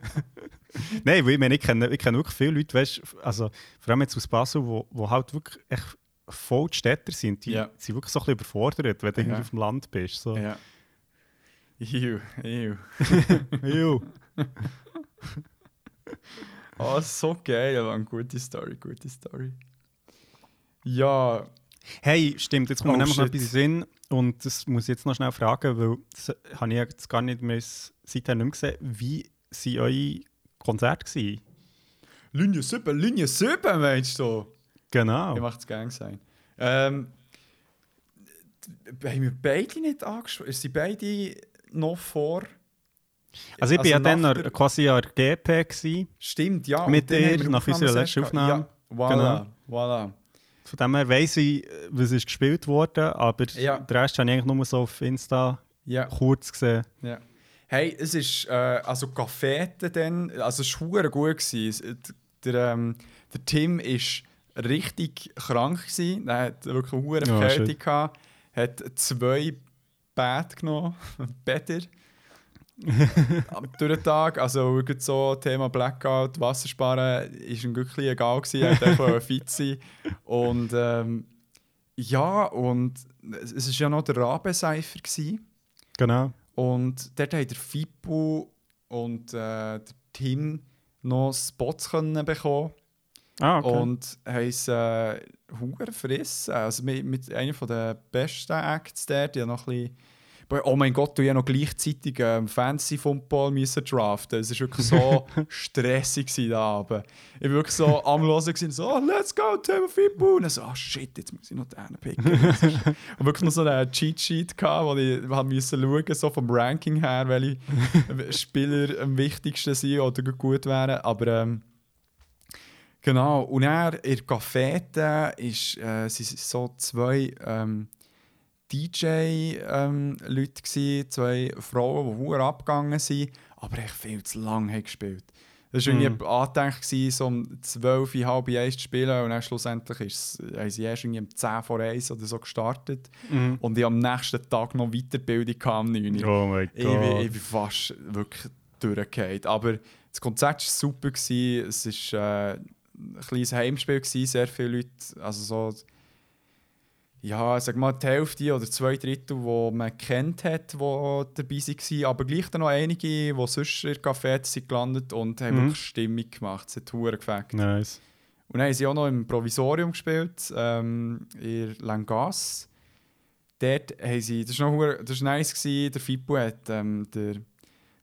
Nein, weil ich meine, ich kenne, ich kenne wirklich viele Leute, weißt also vor allem jetzt aus Basel, wo, wo halt wirklich echt voll die Städter sind, die
Ja.
sind wirklich so ein bisschen überfordert, wenn du irgendwie
Ja.
auf dem Land bist. So.
ja. Ew, ew.
Ew.
Oh, so geil, Mann. Gute Story, gute Story. Ja,
Hey, stimmt, jetzt kommt
Oh,
mir nämlich noch etwas in Sinn und das muss ich jetzt noch schnell fragen, weil das habe ich jetzt gar nicht mehr seither nicht mehr gesehen. Wie waren eure Konzerte? Gewesen?
Linie 7, Linie 7, meinst du?
Genau.
Ich mache es Gang sein. Ähm, haben wir beide nicht angesprochen? Sind beide noch vor?
Also ich bin ja dann
nach
noch
der-
quasi an der GP gewesen.
Stimmt, ja.
Mit
dann
dir nach unserer letzten. Aufnahme.
Ja, voilà, voilà.
Von dem her weiss ich, was ist gespielt wurde, aber
Ja.
den Rest habe ich eigentlich nur so auf Insta
Ja,
kurz gesehen.
ja. Hey, es ist, äh, also Cafete dann, also es war gut. Gewesen. Es- Der, ähm, der Tim war richtig krank. Gewesen. Er hat wirklich eine hohe
Ja,
gehabt. hat zwei Bäder genommen, *laughs* Bäder. *laughs* Am durch den Tag, also wirklich so Thema Blackout, Wassersparen, ist ihm wirklich egal gewesen, er wollte fit sein. Und ähm, ja, und es ist ja noch der Rabenseifer.
Genau.
Und dort haben der Fippo und äh, der Tim noch Spots können bekommen
Ah, okay.
und haben es äh, hure verrissen. Also mit, mit einer der besten Acts der, die noch ein bisschen Oh mein Gott, du ja noch gleichzeitig ähm, Fantasy Football müssen draften. Es war wirklich so *laughs* stressig da Abend. Ich war wirklich so am Hören so oh, «Let's go, Tim Fippo!» Und dann so «Ah shit, jetzt muss ich noch den picken.» *laughs* Und wirklich noch so einen Cheat Sheet gehabt, wo ich hab müssen schauen so vom Ranking her, welche *laughs* Spieler am wichtigsten sind oder gut wären. Aber ähm, Genau, und er in der Cafete ist, äh, sind so zwei ähm, DJ-Leute, gewesen, zwei Frauen, die hure abgegangen sind, aber echt viel zu lange gespielt. Das war irgendwie angedacht, gewesen, so um 12, halb eins zu spielen und dann schlussendlich ist, es- haben sie erst irgendwie um 10 vor 1 oder so gestartet.
Mhm.
Und ich am nächsten Tag noch Weiterbildung kam, 9 Uhr.
Oh mein
Ich bin, ich
Gott.
bin fast wirklich durchgefallen. Aber das Konzert war super. Gewesen. Es war äh, ein kleines Heimspiel, gewesen, sehr viele Leute. Also so, ja, sag mal, die Hälfte oder zwei Drittel, die man kennt hat, die dabei waren. Aber gleich dann noch einige, die sonst in Cafés sind gelandet und haben
Mhm.
wirklich Stimmung gemacht. Es hat verdammt gefällt.
Nice.
Und dann haben sie auch noch im Provisorium gespielt, ähm, in Langas. Dort haben sie, das war noch hure- das war nice, gewesen, der Fippo hat ähm, der,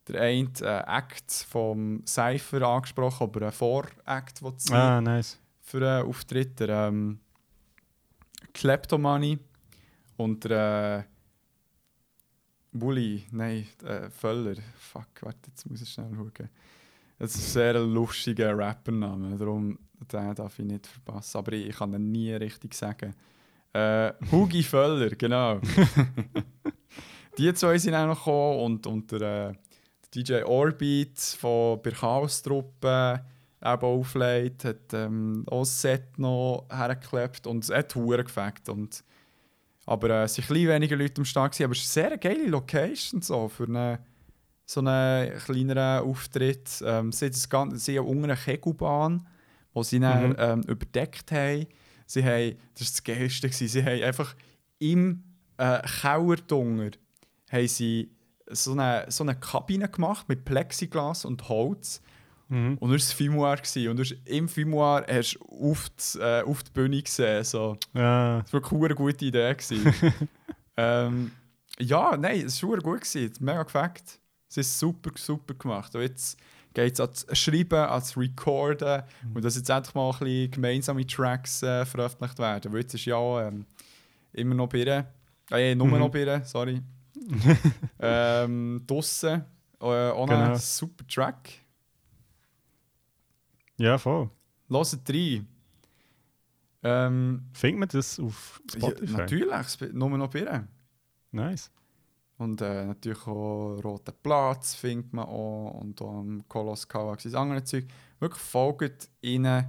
der eine äh, Act vom Cypher angesprochen, aber einen Vor-Act, den sie
Ah, nice.
für einen Auftritt, der ähm, Kleptomani und der äh, Bulli, nein, äh, Völler, fuck, warte, jetzt muss ich schnell schauen. Das ist ein sehr lustiger Rappername, darum den darf ich nicht verpassen. Aber ich, ich kann den nie richtig sagen. Äh, Hugi Völler, genau. *laughs* die zwei sind auch noch gekommen und, und der, äh, DJ Orbit von der Chaos-Truppe eben aufgelegt, hat ähm, auch das Set noch hergeklebt und es hat Huren gefällt. Und, aber äh, es waren ein bisschen weniger Leute am Start, aber es ist eine sehr geile Location so, für eine, so einen kleineren Auftritt. Ähm, sie, das Ganze, sie haben unter einer Kegelbahn, die sie dann
Mhm.
ähm, überdeckt haben. Sie haben, das war das Geilste, gewesen, sie haben einfach im äh, Keller drunter haben sie so eine, so eine Kabine gemacht mit Plexiglas und Holz.
Mhm.
Und das war das Fimoir. Und du hast im Fimoir hast du auf die, äh, auf die Bühne gesehen. So.
Ja,
Das war wirklich eine gute Idee. *laughs* ähm, ja, nein, es war gut. Gewesen. Mega gefällt. Es ist super, super gemacht. Und jetzt geht es ans Schreiben, ans Recorden und dass jetzt endlich mal ein bisschen gemeinsame Tracks äh, veröffentlicht werden. Weil jetzt ist ja ähm, immer noch ihr, äh, nur
Mhm.
noch ihr, sorry. *laughs* ähm, draussen, äh, auch
Genau.
super Track.
Ja, voll.
Hört rein. Ähm,
Findet man das auf
ja,
Spotify?
natürlich, es bin nur noch bei ihr.
Nice.
Und äh, natürlich auch Roten Platz findet man auch und auch am Kolos Kawax das andere Zeug. Wirklich folgt ihnen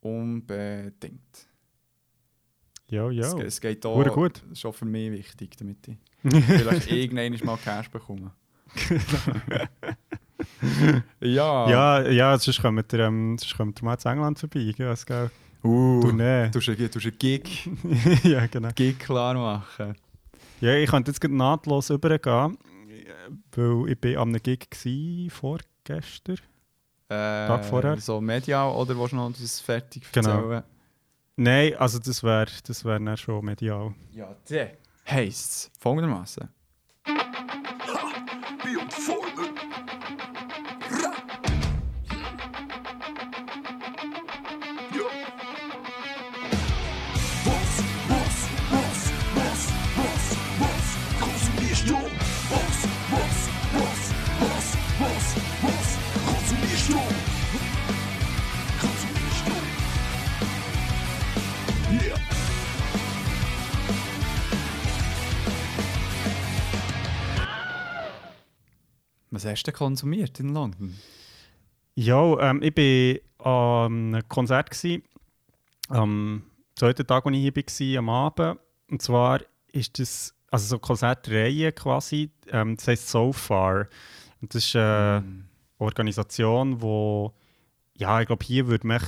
unbedingt.
Ja, ja.
Es, es geht auch,
gut.
das ist auch für mich wichtig, damit ich *laughs* vielleicht irgendwann mal Cash bekomme. *laughs* ja.
Ja, ja, sonst kommt ihr, ähm, sonst kommt ihr mal zu England vorbei, gell? Gell?
Uh,
Tournee.
du einen, du musst einen Gig, *laughs*
ja, genau.
Gig klar machen.
Ja, ich könnte jetzt gerade nahtlos übergehen, weil ich bin an einem Gig war, vorgestern.
Äh,
Tag vorher.
So medial oder willst du noch das fertig
Genau.
erzählen?
Nein, also das wäre das wär dann schon medial.
Ja, der heisst folgendermaßen.
Be on Was
hast du konsumiert in London?
Ja, ähm, ich war an einem Konzert, gewesen, am zweiten Tag, als ich hier war, am Abend. Und zwar ist das also so eine Konzertreihe quasi, ähm, das heisst So Far. Und das ist eine
Mm.
Organisation, wo, ja, ich glaube, hier würde man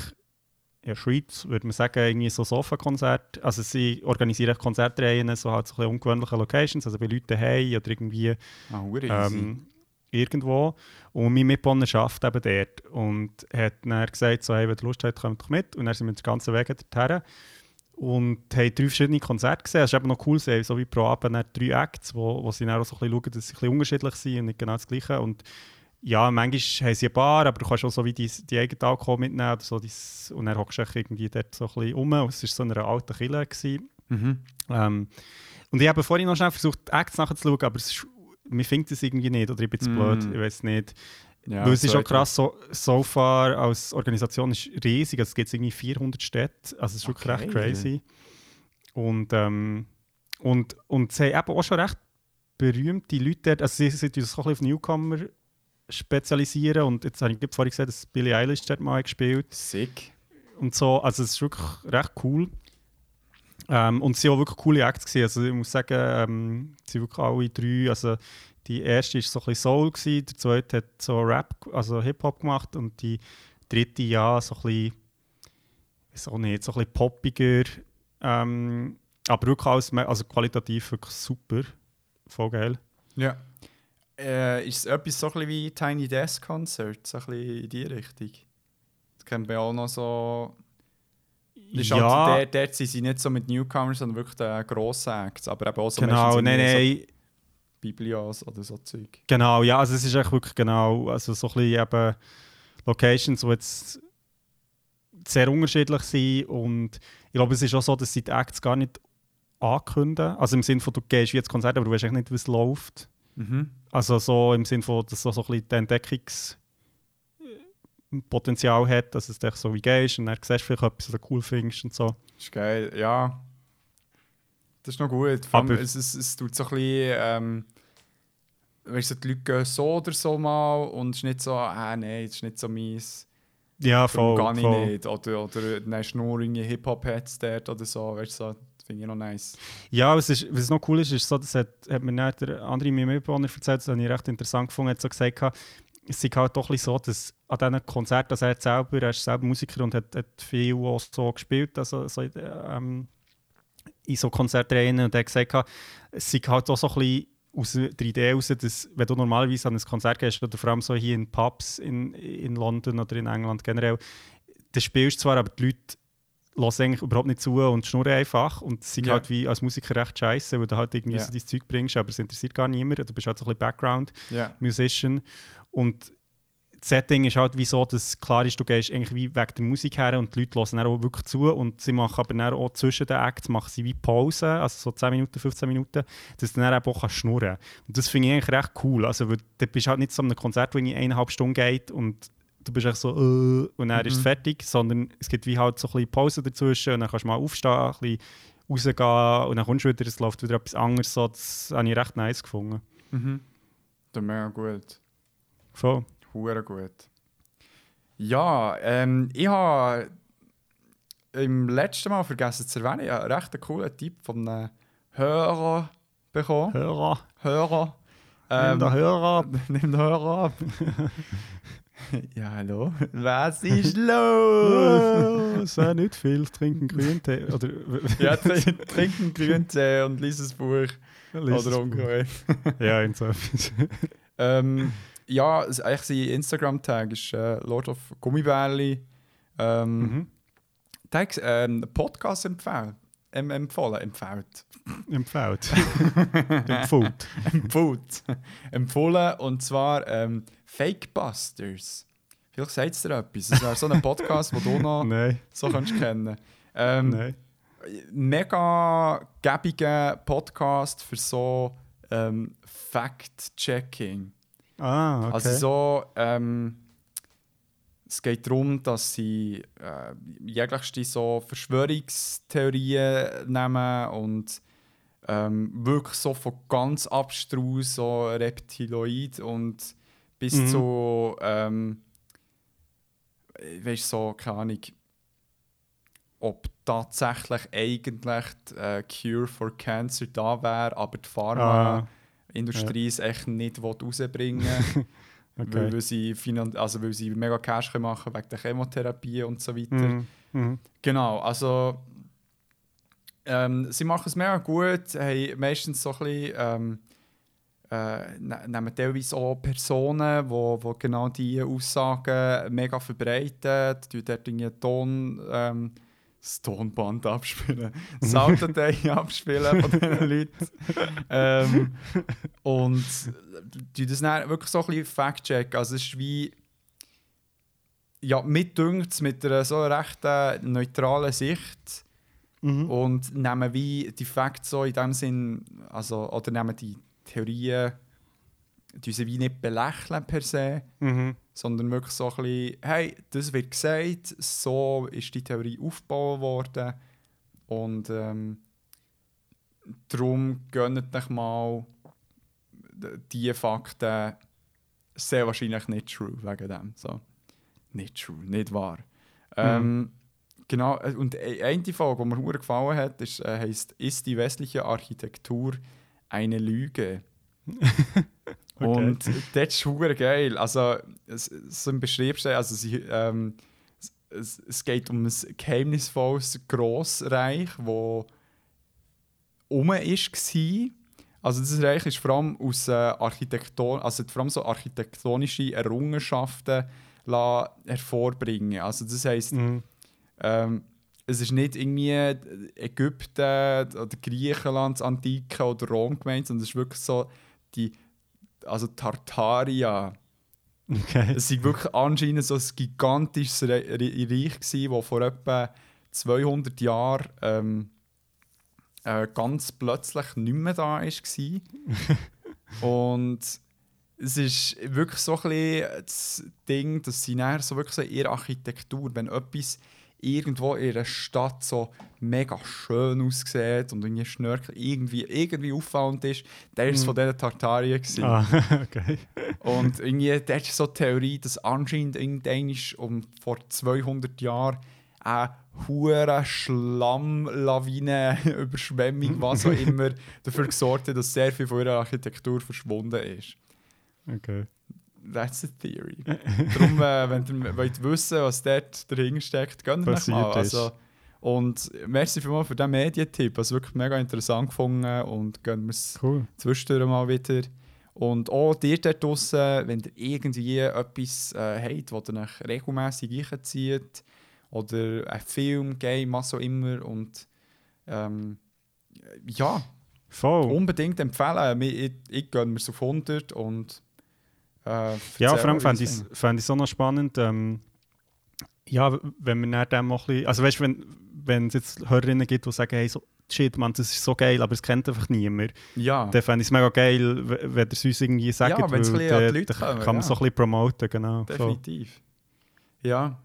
in der Schweiz würde man sagen, irgendwie so Sofa-Konzert. Also sie organisieren Konzertreihen, so halt so ein ungewöhnliche Locations, also bei Leuten daheim oder irgendwie
Ah,
ähm, irgendwo. Und mein Mitbewohner arbeitet eben dort und hat dann gesagt, so, hey, wenn ihr Lust habt, kommt doch mit. Und dann sind wir den ganzen Weg dorthin und haben drei verschiedene Konzerte gesehen. Es ist eben noch cool, sie haben so wie pro Abend drei Acts, wo, wo sie dann auch so ein bisschen schauen, dass sie ein bisschen unterschiedlich sind und nicht genau das Gleiche. Und ja, manchmal haben sie ein paar, aber du kannst auch so wie die, die eigenen Alkohol mitnehmen oder so. Dies, und dann hockst du irgendwie dort so ein bisschen rum. Und es war so in einer alten Kille.
Mhm.
Ähm, und ich habe vorhin noch schnell versucht, die Acts nachzuschauen, aber es ist, mir findet es irgendwie nicht oder ich bin zu
Mm.
blöd, ich weiß nicht.
Ja,
Weil es ist auch krass, so, so far als Organisation ist riesig, also es gibt irgendwie 400 Städte, also es ist wirklich recht
Okay.
crazy. Und, ähm, und, und sie haben eben auch schon recht berühmte Leute dort, also sie sind uns ein bisschen auf Newcomer spezialisieren und jetzt habe ich vorhin gesehen, dass Billie Eilish dort mal gespielt
Sick.
und so. Also es ist wirklich recht cool. Ähm, und sie waren auch wirklich coole Acts. Gewesen. Also ich muss sagen, ähm, sie wirklich alle drei, also die erste war so ein bisschen Soul, gewesen, der zweite hat so Rap, also Hip-Hop gemacht und die dritte ja so ein bisschen, weiß auch nicht, so ein bisschen poppiger. Ähm, aber wirklich alles, also qualitativ wirklich super. Voll geil.
Ja. Äh, ist es etwas so ein bisschen wie Tiny Desk Concert, so ein bisschen in die Richtung? Das kennt man auch noch so. Ist
ja,
halt, dort, dort sind sie nicht so mit Newcomers, sondern wirklich den grossen Acts. Aber eben auch so
genau, nein, nein.
So Biblios oder so Zeug.
Genau, ja, also es ist echt wirklich genau, also so ein bisschen eben Locations, die jetzt sehr unterschiedlich sind und ich glaube, es ist auch so, dass sie die Acts gar nicht ankündigen. Also im Sinne von, du gehst wie jetzt Konzert, aber du weißt echt nicht, wie es läuft.
Mhm.
Also so im Sinne von, dass so, so ein bisschen die Entdeckungs Potenzial hat, dass es dich so wie gehst und dann siehst du vielleicht etwas, was du cool findest und so.
Ist geil, ja. Das ist noch gut. Vor
Aber-
es, es, es tut so ein bisschen. Ähm, weißt du, die Leute gehen so oder so mal und es ist nicht so, ah nein, das ist nicht so meins.
Ja, voll. voll.
nicht. Oder, oder dann hast du nur Hip-Hop-Heads dort oder so. Weißt du, so, das finde ich noch nice.
Ja, was, ist, was noch cool ist, ist so, das hat, hat mir der andere mein Mitbewohner erzählt, das habe ich recht interessant gefunden, hat so gesagt, es ist halt doch so, dass an diesen Konzerten, also er selber, er ist selber Musiker und hat, hat viel auch so gespielt, also so in, ähm, in so Konzertreihen und er hat gesagt, es ist halt auch so ein bisschen aus der Idee heraus, dass wenn du normalerweise an ein Konzert gehst, oder vor allem so hier in Pubs in, in London oder in England generell, dann spielst du zwar, aber die Leute hören eigentlich überhaupt nicht zu und schnurren einfach. Und es sind
Ja.
halt wie als Musiker recht scheiße, weil du halt irgendwie
Ja.
so dein Zeug bringst, aber es interessiert gar niemand. Du bist halt so ein bisschen. Background-Musician. Und das Setting ist halt wie so, dass klar ist, du gehst eigentlich wie wegen der Musik her und die Leute hören dann auch wirklich zu und sie machen aber dann auch zwischen den Acts machen sie wie Pause, also so 10 Minuten, 15 Minuten, dass du dann auch kannst schnurren Und das finde ich eigentlich recht cool. Also, weil du bist halt nicht so einem Konzert, wo irgendwie eineinhalb Stunden geht und du bist echt so äh, und dann ist es
Mhm.
fertig, sondern es gibt wie halt so ein bisschen Pause dazwischen und dann kannst du mal aufstehen, ein bisschen rausgehen und dann kommst du wieder, es läuft wieder etwas anderes. So, das habe ich recht nice gefunden.
Mhm. Das ist mega gut.
Voll.
Hure gut. Ja, ähm, ich habe im letzten Mal vergessen zu erwähnen, ich habe einen recht coolen Tipp von einem Hörer bekommen.
Hörer,
Hörer.
nimm
Ähm,
den Hörer ab. *laughs*
Nimm den Hörer ab. *laughs* ja, hallo. Was ist *laughs* los?
Wäre nicht viel, trinken Grüntee. Oder
ja, trink- trinken Grüntee und lies ein Buch.
Lies es
Oder umgekehrt.
Ja, in so etwas.
ähm, ja, eigentlich sein Instagram-Tag ist äh, Lord of Gummibärli. Ähm,
mhm.
Der ähm, Podcast empfehlen, ähm, empfohlen. Empfehlt.
Empfehlt. *laughs* Empfohlt.
Empfohlt. empfohlen. Und zwar ähm, Fake Busters. Vielleicht sagt es dir etwas. Das wäre so ein Podcast, den du *laughs* noch
Nein,
so könntest kennen. Ähm,
nein.
Mega gäbiger Podcast für so ähm, Fact-Checking.
Ah, okay.
Also so, ähm, es geht darum, dass sie äh, jeglichste so Verschwörungstheorien nehmen und ähm, wirklich so von ganz abstrus, so Reptiloid und bis
Mhm.
zu, ähm, weißt so, keine Ahnung, ob tatsächlich eigentlich die äh, Cure for Cancer da wäre, aber die Pharma
ah,
Industrie es echt nicht rausbringen *laughs* weil,
okay.
weil, sie finan also weil sie mega Cash können machen wegen der Chemotherapie und so weiter.
Mhm. Mhm.
Genau, also ähm, sie machen es mega gut, haben meistens so ein bisschen, ähm, äh, ne- nehmen teilweise auch Personen, die wo, wo genau diese Aussagen mega verbreiten, die dort irgendwie Ton, ähm, das Tonband abspielen, Sounddatei abspielen von diesen *laughs* Leuten. ähm, und die das dann wirklich so ein bisschen fact-checken. Also es ist wie ja, mit dünkt mit einer so recht neutralen Sicht
Mhm.
und nehmen wie die Facts so in dem Sinn, also, oder nehmen die Theorien, die sie wie nicht belächeln per se,
Mhm.
Sondern wirklich so ein bisschen, hey, das wird gesagt, so ist die Theorie aufgebaut worden und ähm, darum gönnt euch mal die Fakten sehr wahrscheinlich nicht true wegen dem. So. Nicht true, nicht wahr. Ähm, genau, äh, und e- eine Folge, die mir gefallen hat, ist, äh, heisst «Ist die westliche Architektur eine Lüge?» *laughs*
Okay.
Und das ist hure geil. Also, so im Beschriebsten, also sie, ähm, es, es geht um ein geheimnisvolles Grossreich, das um war. Also das Reich ist vor allem aus äh, Architekton, also vor allem so architektonische Errungenschaften la hervorbringen. Also das heisst,
Mhm.
ähm, es ist nicht irgendwie Ägypten oder Griechenland, Antike oder Rom gemeint, sondern es ist wirklich so die, also Tartaria.
Okay.
Es war wirklich anscheinend so ein gigantisches Re Re Reich, gewesen, das vor etwa 200 Jahren ähm, äh, ganz plötzlich nicht mehr da war. *laughs* Und es ist wirklich so ein das Ding, dass sie nachher so wirklich so in ihrer Architektur, wenn etwas irgendwo in einer Stadt so mega schön aussieht und irgendwie Schnörkel irgendwie, irgendwie auffallend ist, dann war es von diesen Tartarien. Gewesen.
Ah, *laughs* okay.
Und irgendwie, da ist so die Theorie, dass anscheinend irgendwann um vor 200 Jahren eine hure Schlammlawine, *laughs* Überschwemmung, was auch *laughs* immer, dafür gesorgt hat, dass sehr viel von ihrer Architektur verschwunden ist.
okay.
That's the theory. Darum, äh, wenn ihr wollt wissen was dort dahinter steckt, gönnt euch mal. Also, und merci vielmals für diesen Medientipp. Also wirklich mega interessant gefunden und gönnt mir es
Cool.
zwischendurch mal wieder. Und auch dir dort draussen, wenn ihr irgendwie etwas äh, habt, das ihr euch regelmässig einzieht, oder ein Film, Game, was auch immer, und ähm, ja,
Voll.
unbedingt empfehlen. Ich, ich, ich gönne mir es auf 100 und äh,
Ja, vor allem
wie
ich
es
es fänd ich's auch noch spannend. Ähm, ja, wenn man dann dem auch ein bisschen. Also, weißt du, wenn, wenn es jetzt Hörerinnen gibt, die sagen, hey, so, shit, man, das ist so geil, aber es kennt einfach niemand,
Ja,
dann fände ich es mega geil, wenn ihr es uns irgendwie sagt,
Ja,
weil
bisschen an die Leute kommen,
kann man
ja.
so ein bisschen promoten, genau.
Definitiv. Ja.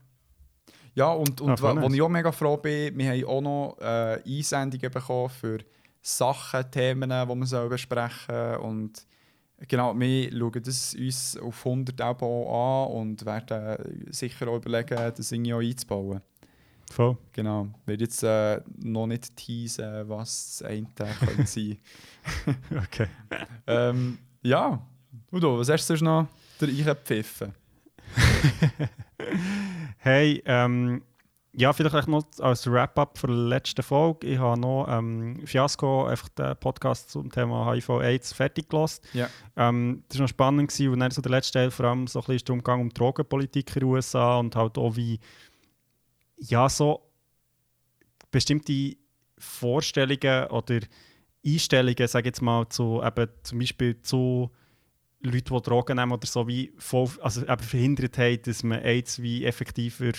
Ja, und, und
Ah, voll
wa- wo
nice.
ich auch mega froh bin, wir haben auch noch äh, Einsendungen bekommen für Sachen, Themen, die wir besprechen sollen. Und genau, wir schauen das uns auf 100 auch an und werden sicher auch überlegen, das irgendwie auch einzubauen.
Voll.
Genau. Ich werde jetzt äh, noch nicht teasen, was das eine könnte sein. *laughs*
Okay.
ähm, ja. Udo, was hast du sonst noch reingepfiffen? *laughs*
Hey, ähm, ja, vielleicht noch als Wrap-up für die letzte Folge. Ich habe noch ähm, Fiasco, einfach den Podcast zum Thema HIV-Aids fertig gelassen.
Ja.
Ähm, das war noch spannend, gewesen, und dann so der letzte Teil vor allem so ein bisschen darum ging, um Drogenpolitik in den USA und halt auch wie, ja, so bestimmte Vorstellungen oder Einstellungen, sage ich jetzt mal, zu eben zum Beispiel zu Leuten, die Drogen nehmen oder so, wie voll, also eben verhindert haben, dass man AIDS wie effektiver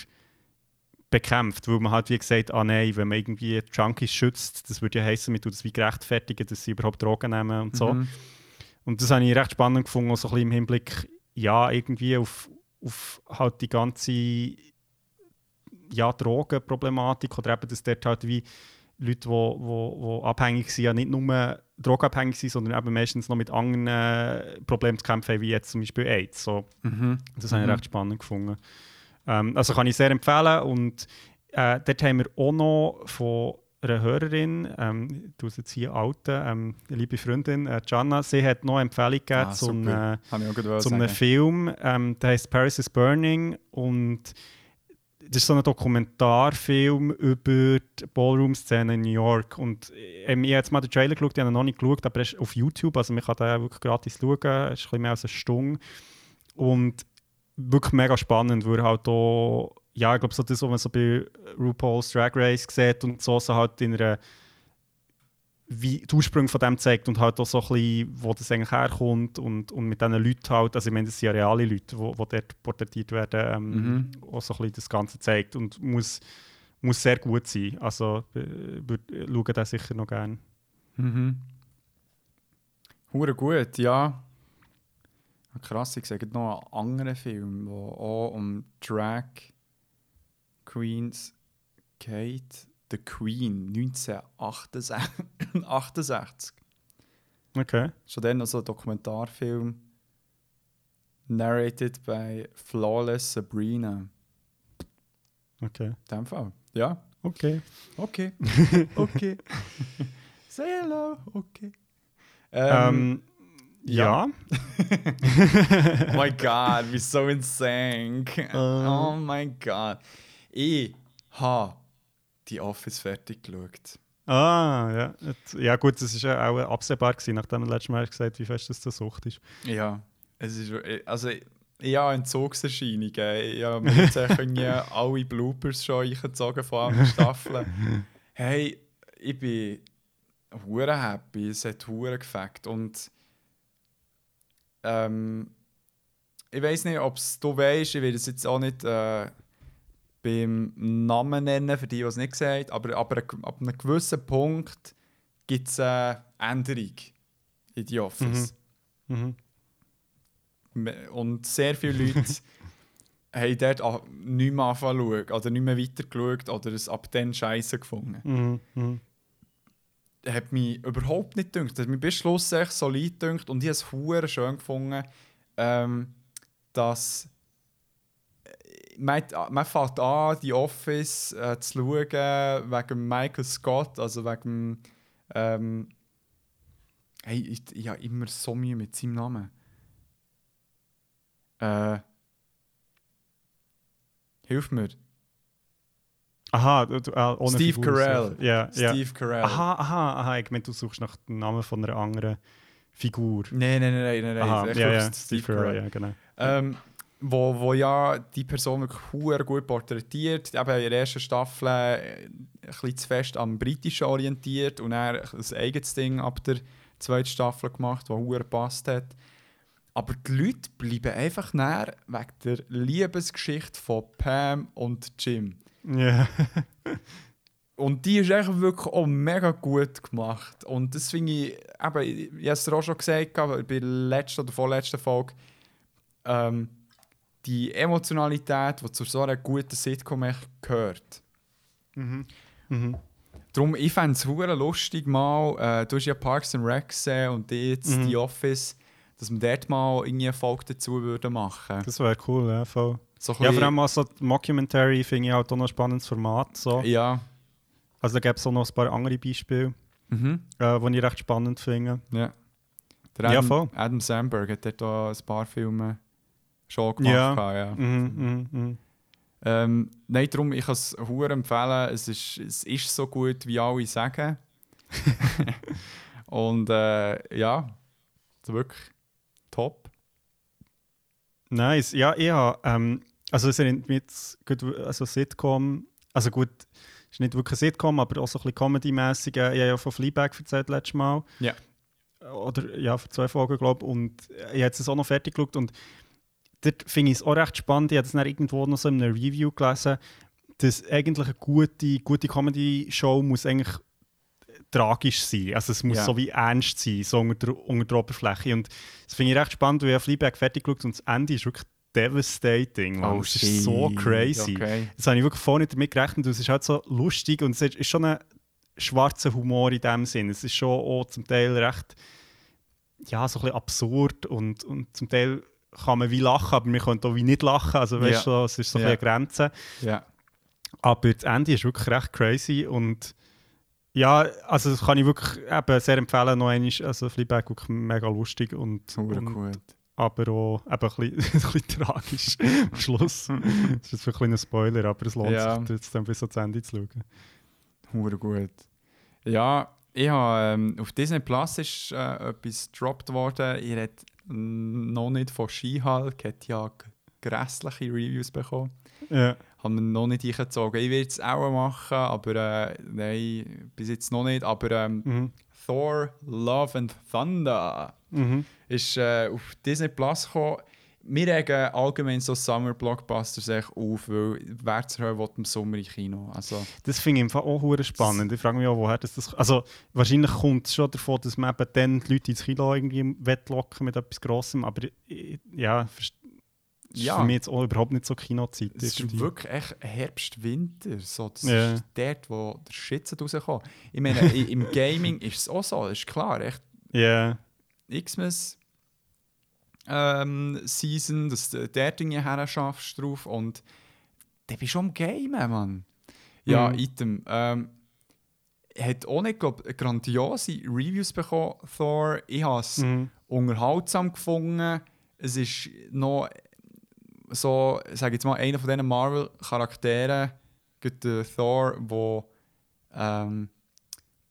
bekämpft, weil man halt wie gesagt, ah nein, wenn man irgendwie Junkies schützt, das würde ja heißen, man tut das wie gerechtfertigen, dass sie überhaupt Drogen nehmen und so.
Mhm.
Und das habe ich recht spannend gefunden, auch so ein bisschen im Hinblick, ja, irgendwie auf, auf halt die ganze ja, Drogenproblematik oder eben, dass dort halt wie Leute, die wo, wo, wo abhängig sind, ja nicht nur drogenabhängig sind, sondern eben meistens noch mit anderen äh, Problemen zu kämpfen haben, wie jetzt zum Beispiel AIDS. So,
Mhm.
das habe ich
Mhm.
recht spannend gefunden. Ähm, also kann ich sehr empfehlen. Und äh, dort haben wir auch noch von einer Hörerin, ähm, es jetzt hier outen, ähm, liebe Freundin, äh, Gianna, sie hat noch eine Empfehlung gegeben
Ah, super.
äh,
gerade
zu einem. Film, ähm, der heißt Paris is Burning und das ist so ein Dokumentarfilm über die Ballroom-Szene in New York. Und ähm, ich habe jetzt mal den Trailer geschaut, ich habe noch nicht geschaut, aber er ist auf YouTube, also man kann den wirklich gratis schauen. Es ist ein bisschen mehr als eine Stunde. Und wirklich mega spannend, weil halt auch, ja, ich glaube, so das, was man so bei RuPaul's Drag Race sieht und so, so halt in einer wie die Ursprünge von dem zeigt und halt auch so ein bisschen, wo das eigentlich herkommt und, und mit diesen Leuten halt, also ich meine, das sind ja reale Leute, die wo, wo dort porträtiert werden, ähm,
Mhm.
auch so ein bisschen das Ganze zeigt und muss, muss sehr gut sein. Also äh, würde schauen das sicher noch gerne.
Mhm. Hure gut, ja. Krass, ich gerade noch einen anderen Film, der auch um Drag Queens geht. The Queen, 1968. 68.
Okay.
Schon dann noch so ein Dokumentarfilm. Narrated by Flawless Sabrina.
Okay.
In dem Fall. Ja.
Okay.
Okay. *laughs* Okay. *laughs* Say hello. Okay.
Ähm, ja.
Oh *laughs* my god, we're so in sync. oh my god. Ich habe die Office fertig geschaut.
Ah, ja. Ja gut, das war ja auch absehbar, gewesen, nachdem du letztes Mal hast gesagt wie fest das eine Sucht ist.
Ja, es ist. Also, ich habe Entzugserscheinungen. Ich habe mir jetzt irgendwie *laughs* alle Bloopers schon eingezogen von anderen Staffeln. *laughs* Hey, ich bin hure happy. Es hat hure gefällt. Und ähm, ich weiß nicht, ob es du weißt, ich will es jetzt auch nicht äh, beim Namen nennen, für die, die es nicht gesagt aber, aber ab einem gewissen Punkt gibt es eine Änderung in die Office.
Mhm.
Me- Und sehr viele Leute *laughs* haben dort nicht mehr schauen oder nicht mehr weiter geschaut oder es ab dann scheiße gefunden.
Mhm.
Hat mich überhaupt nicht gedacht. Das hat mich bis Schluss echt solid gedacht und ich habe es schön gefunden, ähm, dass äh, man, man fängt an, die Office äh, zu schauen wegen Michael Scott, also wegen ähm, hey, ich, ich habe immer so Mühe mit seinem Namen. Äh, hilf mir.
Aha, äh, ohne
Steve
Figur
Carell.
ja.
Steve Carell.
Aha, aha, aha. Ich meine, du suchst nach dem Namen von einer anderen Figur.
Nein, nein, nein, nein, nein.
Aha, ja, ja. Steve Carell, ja, genau.
Ähm, wo, wo ja die Person wirklich gut porträtiert. Eben in der ersten Staffel äh, ein bisschen zu fest am Britischen orientiert und er ein eigenes Ding ab der zweiten Staffel gemacht, das hure gepasst hat. Aber die Leute bleiben einfach näher wegen der Liebesgeschichte von Pam und Jim.
Ja. *laughs*
Und die ist einfach wirklich auch mega gut gemacht. Und das finde ich, eben, ich habe es dir auch schon gesagt, bei der letzten oder vorletzten Folge, ähm, die Emotionalität, die zu so einer guten Sitcom echt gehört.
Mhm. Mhm.
Darum, ich fände es lustig mal, äh, du hast ja Parks and Rec gesehen und jetzt
Mhm.
die Office, dass wir dort mal irgendwie eine Folge dazu würden machen.
Das wäre cool, ja, voll.
So
Ja, vor allem auch so die Mockumentary finde ich halt auch noch ein spannendes Format. So.
ja.
Also da gibt es auch noch ein paar andere Beispiele,
Mhm.
äh, die ich recht spannend finde.
Ja. Der
Ja,
Adam,
voll.
Adam Sandberg hat dort auch ein paar Filme schon gemacht.
Ja.
gehabt, ja.
Mhm, mhm, mhm.
Ähm, nein, darum, ich kann es hure empfehlen. Es ist, es ist so gut, wie alle sagen. *laughs* Und äh, ja, also wirklich top.
Nice. Ja, ich habe, ähm, also es mich jetzt, also Sitcom, also gut, es ist nicht wirklich ein Sitcom, aber auch so ein bisschen Comedy-mässig. Ich habe ja von Fleabag erzählt letztes Mal.
Ja.
Oder ja, vor zwei Folgen, glaube ich. Und ich habe jetzt auch noch fertig geschaut und dort finde ich es auch recht spannend. Ich habe es dann irgendwo noch so in einem Review gelesen, dass eigentlich eine gute, gute Comedy-Show muss eigentlich tragisch sein. Also es muss
Ja.
so wie ernst sein, so unter der, unter der Oberfläche. Und das finde ich recht spannend, weil ich Fleabag fertig geschaut und das Ende ist wirklich devastating. Mann. es ist so crazy.
Okay.
Das habe ich wirklich vorher nicht damit gerechnet. Es ist halt so lustig und es ist schon ein schwarzer Humor in dem Sinn. Es ist schon auch zum Teil recht ja, so ein bisschen absurd und, und zum Teil kann man wie lachen, aber man könnte auch wie nicht lachen. Also weißt du, es ist so ein bisschen eine Grenze.
Ja.
Aber das Ende ist wirklich recht crazy und ja, also das kann ich wirklich eben sehr empfehlen. Noch einmal, also Fleabag wirklich mega lustig und,
Hure
und
gut.
Aber auch eben ein bisschen, *laughs* ein bisschen tragisch am Schluss. *laughs* das ist jetzt ein kleiner Spoiler, aber es lohnt
Ja.
sich jetzt dann bis ans Ende zu schauen.
Hure gut. Ja, ich habe ähm, auf Disney Plus ist äh, etwas gedroppt worden. Ich rede noch nicht von She-Hulk, hat ja grässliche Reviews bekommen.
Ja.
Haben wir noch nicht eingezogen. Ich werde es auch machen, aber äh, nein, bis jetzt noch nicht. Aber ähm,
Mhm.
Thor Love and Thunder
Mhm.
ist äh, auf Disney Plus gekommen. Wir regen allgemein so Summer-Blockbusters echt auf, weil wer zu hören will im Sommer im Kino. Also,
Das finde ich im Fall auch hure spannend. Ich frage mich auch, woher das, das Also wahrscheinlich kommt es schon davon, dass man eben dann die Leute ins Kino irgendwie wettlocken mit etwas Grossem, aber ja, ist
Ja.
für mich jetzt auch überhaupt nicht so Kinozeit.
es ist
irgendwie.
wirklich echt Herbst-Winter. So, das
Ja.
ist dort, wo der Schütze rauskommt. Ich meine, im *laughs* Gaming ist es auch so, das ist klar. Echt
Ja,
Xmas ähm, Season, dass du dort irgendwie her schaffst drauf und dann bist du am Gamen, Mann. Ja,
Mhm.
Item. Ähm, hat auch nicht, glaub, grandiose Reviews bekommen, Thor. Ich habe es
mhm.
unterhaltsam gefunden. Es ist noch so, sage jetzt mal, einer von diesen Marvel-Charakteren, der Thor, wo ähm,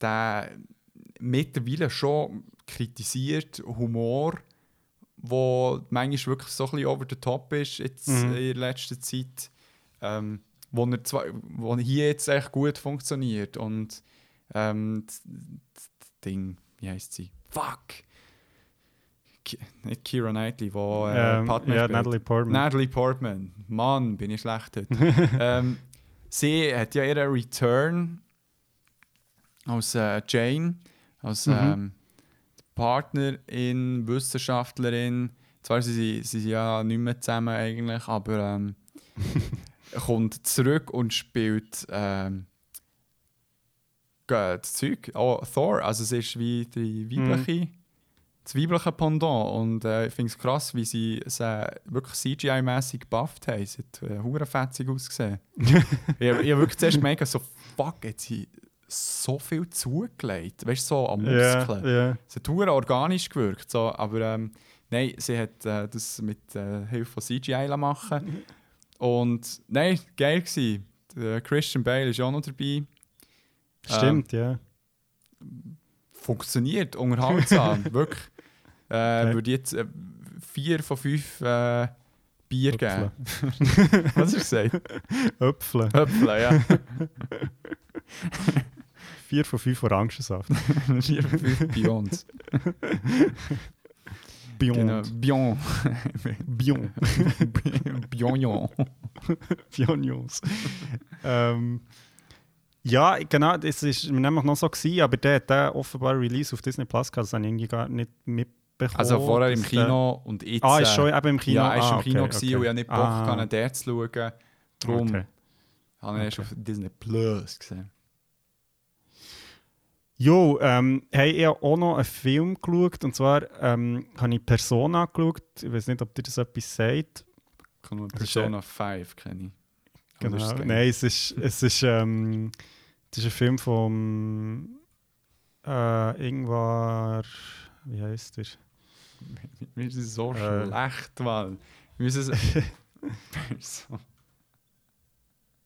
der mittlerweile schon kritisiert Humor, wo manchmal wirklich so ein bisschen over the top ist jetzt
Mhm.
in letzter Zeit, ähm, wo, er zwar, wo hier jetzt echt gut funktioniert und ähm, das, das Ding, wie heißt sie? Fuck! Ki nicht Kira Knightley, wo äh,
Ähm,
Padme
ja. Natalie Portman.
Natalie Portman. Mann, bin ich schlecht heute. *laughs* ähm, sie hat ja ihren Return als äh, Jane, als
Mhm.
ähm, Partnerin, Wissenschaftlerin. zwar sind sie, sie sind ja nicht mehr zusammen eigentlich, aber ähm, *laughs* kommt zurück und spielt ähm, das Zeug, oh, Thor, also es ist wie die weibliche, das weibliche Pendant. Und äh, ich finde es krass, wie sie es äh, wirklich CGI-mässig gebufft haben, es hat äh, hure-fetzig ausgesehen. *laughs* ich habe ich hab wirklich zuerst gemerkt, so fuck, jetzt sie so viel zugelegt, weißt du, so an Muskeln.
Ja, ja.
Es hat organisch gewirkt, so, aber ähm, nein, sie hat äh, das mit äh, Hilfe von CGI machen *laughs* Und nein, geil. Der Christian Bale ist auch noch dabei.
Stimmt, ja.
Funktioniert, unterhaltsam, *laughs* wirklich. Äh,
Okay.
Würde jetzt äh, vier von fünf äh, Bier geben.
Öpfle. *laughs*
Was hast du gesagt?
Öpfle.
Höpfle, ja.
Vier von fünf Orangensaft. *laughs*
vier von fünf Beyond. *laughs*
Beyond.
Genau. Bion.
Bion.
Bion.
Pionios. ähm, ja, genau, das ist mir nämlich noch so gewesen, aber der hat den offenbar Release auf Disney Plus gehabt, das habe ich irgendwie gar nicht mitbekommen.
Also vorher im
dass der-
Kino und jetzt.
Ah, ist
äh,
schon eben im Kino?
Ja, war
ah,
im Kino
okay,
gewesen
okay.
und ich habe nicht Bock,
Ah,
den zu schauen. Darum
okay.
habe ich erst auf Disney Plus gesehen.
Jo, ähm, hey, ich habe auch noch einen Film geschaut, und zwar ähm, habe ich Persona geschaut. Ich weiß nicht, ob dir das etwas sagt.
Persona 5 kenne ich.
Genau. Nein, es ist, es ist, ähm, es ist ein Film von äh, Ingvar. Wie heißt der? *laughs*
Ist es so
Äh.
schlecht, Mann. Wir müssen es. *laughs*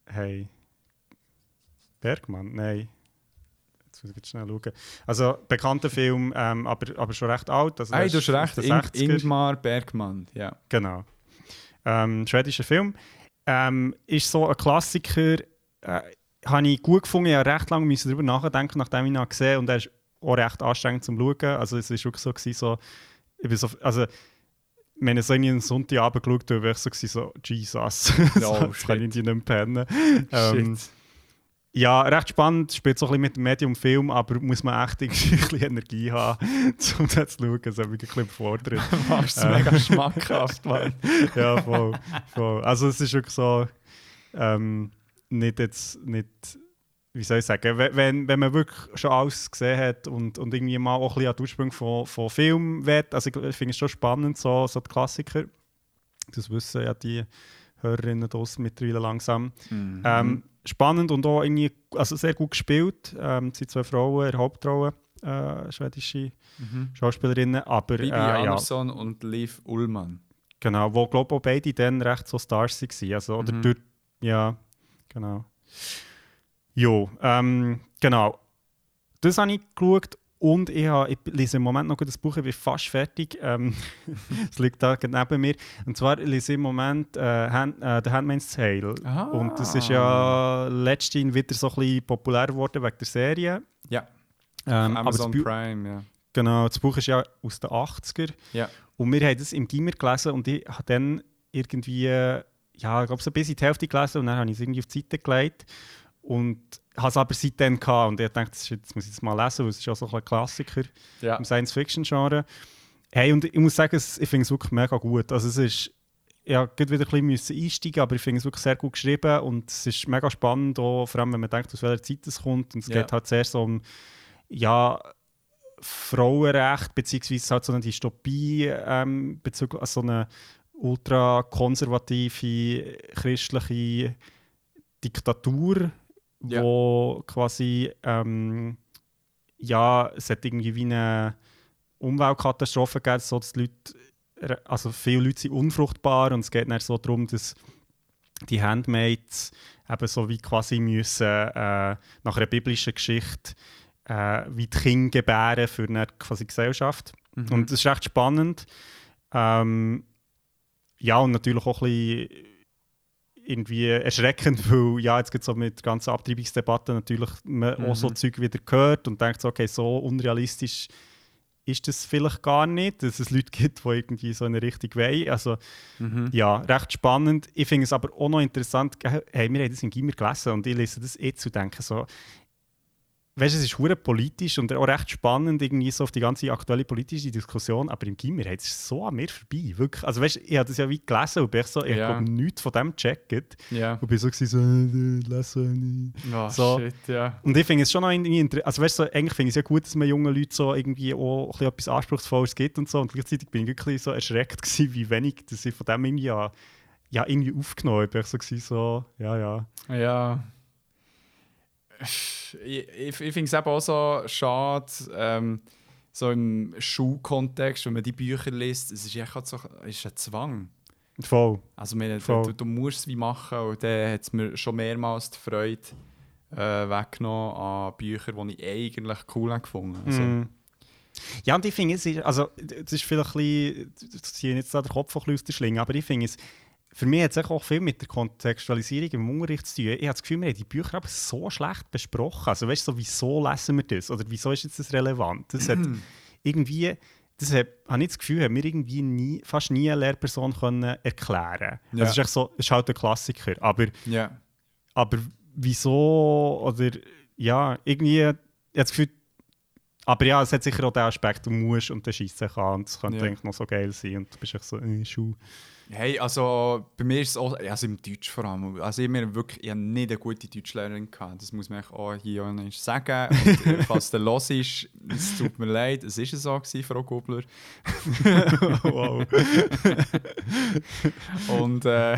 Hey. Bergmann? Nein. Muss ich schnell schauen. Also, bekannter Film, ähm, aber, aber schon recht alt. Also,
Hey,
der
du hast recht,
60er.
Ingmar Bergmann. Ja.
Genau. Ähm, schwedischer Film. Ähm, ist so ein Klassiker. Äh, habe ich gut gefunden. Ich habe recht lange müssen darüber nachdenken, nachdem ich ihn gesehen habe. Und er ist auch recht anstrengend zum Schauen. Also es war wirklich so, gewesen, so, ich bin so also, wenn ich so irgendwie einen Sonntagabend geschaut habe, war ich so, so Jesus, *laughs*
Oh,
jetzt kann ich die nicht pennen. *laughs* Ähm. Ja, recht spannend, spielt so ein bisschen mit dem Medium-Film, aber muss man echt *laughs* ein bisschen Energie haben, *laughs* um das zu schauen. Das hat mich ein bisschen überfordert. *laughs*
Machst es
äh.
mega schmackhaft, Mann.
ja, voll, voll. Also es ist wirklich so, ähm, nicht jetzt, nicht, wie soll ich sagen, wenn- wenn, man wirklich schon alles gesehen hat und, und irgendwie mal auch ein bisschen an den Ursprung von, von Film will, also ich, ich finde es schon spannend, so, so die Klassiker, das wissen ja die Hörerinnen draussen mittlerweile langsam.
Mhm.
Ähm, spannend und auch irgendwie, also sehr gut gespielt, ähm, es sind zwei Frauen in der Hauptrolle, äh, schwedische
Mhm.
Schauspielerinnen, aber
Bibi
äh, ja.
Andersson und Liv Ullmann.
Genau, wo glaube auch beide dann recht so Stars waren. Also, oder
Mhm.
durch, ja, genau. Jo, ähm, genau. Das habe ich geschaut und ich, habe, ich lese im Moment noch das Buch, ich bin fast fertig. Ähm, *laughs* es liegt da neben mir. Und zwar lese ich im Moment äh, Hand, äh, The Handmaid's Tale.
Ah.
Und das ist ja letztens wieder so ein bisschen populär geworden wegen der Serie.
Ja,
Ähm,
Amazon Prime, ja.
genau, das Buch ist ja aus den 80er.
Ja.
Und wir haben das im Gimmer gelesen und ich habe dann irgendwie, ja, ich glaube, so bis in die Hälfte gelesen und dann habe ich es irgendwie auf die Seite gelegt. Und habe es aber seitdem gehabt und ich dachte, das, jetzt- das muss ich jetzt mal lesen, weil es ist ja so ein Klassiker
ja.
im Science-Fiction-Genre. Hey, und ich muss sagen, ich finde es wirklich mega gut. Also es ist, ja, gerade wieder ein bisschen einsteigen, aber ich finde es wirklich sehr gut geschrieben und es ist mega spannend, auch, vor allem wenn man denkt, aus welcher Zeit es kommt. Und es
Ja.
geht halt sehr so um, ja, Frauenrecht, beziehungsweise halt so eine Dystopie ähm, bezüglich also so eine ultrakonservative christliche Diktatur,
Ja.
wo quasi ähm, ja, es hat irgendwie wie eine Umweltkatastrophe gegeben, so dass die Leute, also viele Leute sind unfruchtbar und es geht dann so darum, dass die Handmaids eben so wie quasi müssen äh, nach einer biblischen Geschichte äh, wie die Kinder gebären für eine quasi Gesellschaft.
Mhm.
Und das ist recht spannend. Ähm, ja, und natürlich auch ein bisschen irgendwie erschreckend, *laughs* weil ja, jetzt gibt so mit der ganzen Abtreibungsdebatte natürlich man auch so
Mhm.
Zeug wieder gehört und denkt so, okay, so unrealistisch ist das vielleicht gar nicht, dass es Leute gibt, die irgendwie so in eine Richtung wollen. Also
Mhm.
ja, recht spannend. Ich finde es aber auch noch interessant, hey, wir haben das in Gimmer gelesen und ich lese das jetzt und denke so, weißt, es ist hure politisch und auch recht spannend irgendwie so auf die ganze aktuelle politische Diskussion, aber im Gimmer hat es so an mir vorbei, wirklich. Also weißt, ich habe das ja wie gelesen und bin ich so, ich
Ja.
habe nichts von dem gecheckt
Ja.
und bin so gewesen, so, äh, nicht.
Oh,
So.
shit, ja.
Und ich finde es schon noch irgendwie inter- also weißt, so, eigentlich finde ich es ja gut, dass man jungen Leuten so irgendwie auch ein bisschen etwas Anspruchsvolles gibt und so und gleichzeitig bin ich wirklich so erschreckt gewesen, wie wenig dass ich von dem irgendwie ja, ja irgendwie aufgenommen habe. Ich so, gewesen, so ja, ja.
Ja. Ich, ich, ich finde es eben auch so schade, ähm, so im Schulkontext, wenn man die Bücher liest, es ist echt so es ist ein Zwang.
Voll.
Also meine,
Voll.
du, du musst es wie machen und dann hat es mir schon mehrmals die Freude äh, weggenommen an Büchern, die ich eigentlich cool gefunden also,
Mhm. Ja, und ich finde, es ist, also, das ist vielleicht ein bisschen, das ziehe jetzt da den Kopf ein bisschen aus der Schlinge, aber ich finde es, für mich hat es auch viel mit der Kontextualisierung im Unterricht zu tun. Ich habe das Gefühl, wir haben die Bücher aber so schlecht besprochen. Also, weißt du, so, wieso lesen wir das? Oder wieso ist jetzt das relevant? Das hat irgendwie, das hat, habe ich das Gefühl, haben wir irgendwie nie, fast nie eine Lehrperson können erklären
Ja.
Also, es ist echt so, ist halt ein Klassiker. Aber
Ja.
aber wieso oder ja, irgendwie, ich habe das Gefühl, aber ja, es hat sicher auch den Aspekt, du musst und dann schießt sich an und es könnte
Ja.
eigentlich noch so geil sein und du bist echt so, äh, Schuh.
Hey, also bei mir ist es auch, also im Deutsch vor allem, also ich, habe wirklich, ich habe nicht eine gute Deutschlehrerin gehabt, das muss man auch hier auch sagen. Und, äh, *laughs* falls der los ist, es tut mir leid, es war so, gewesen, Frau Gubler. *laughs*
wow. *laughs*
Und äh,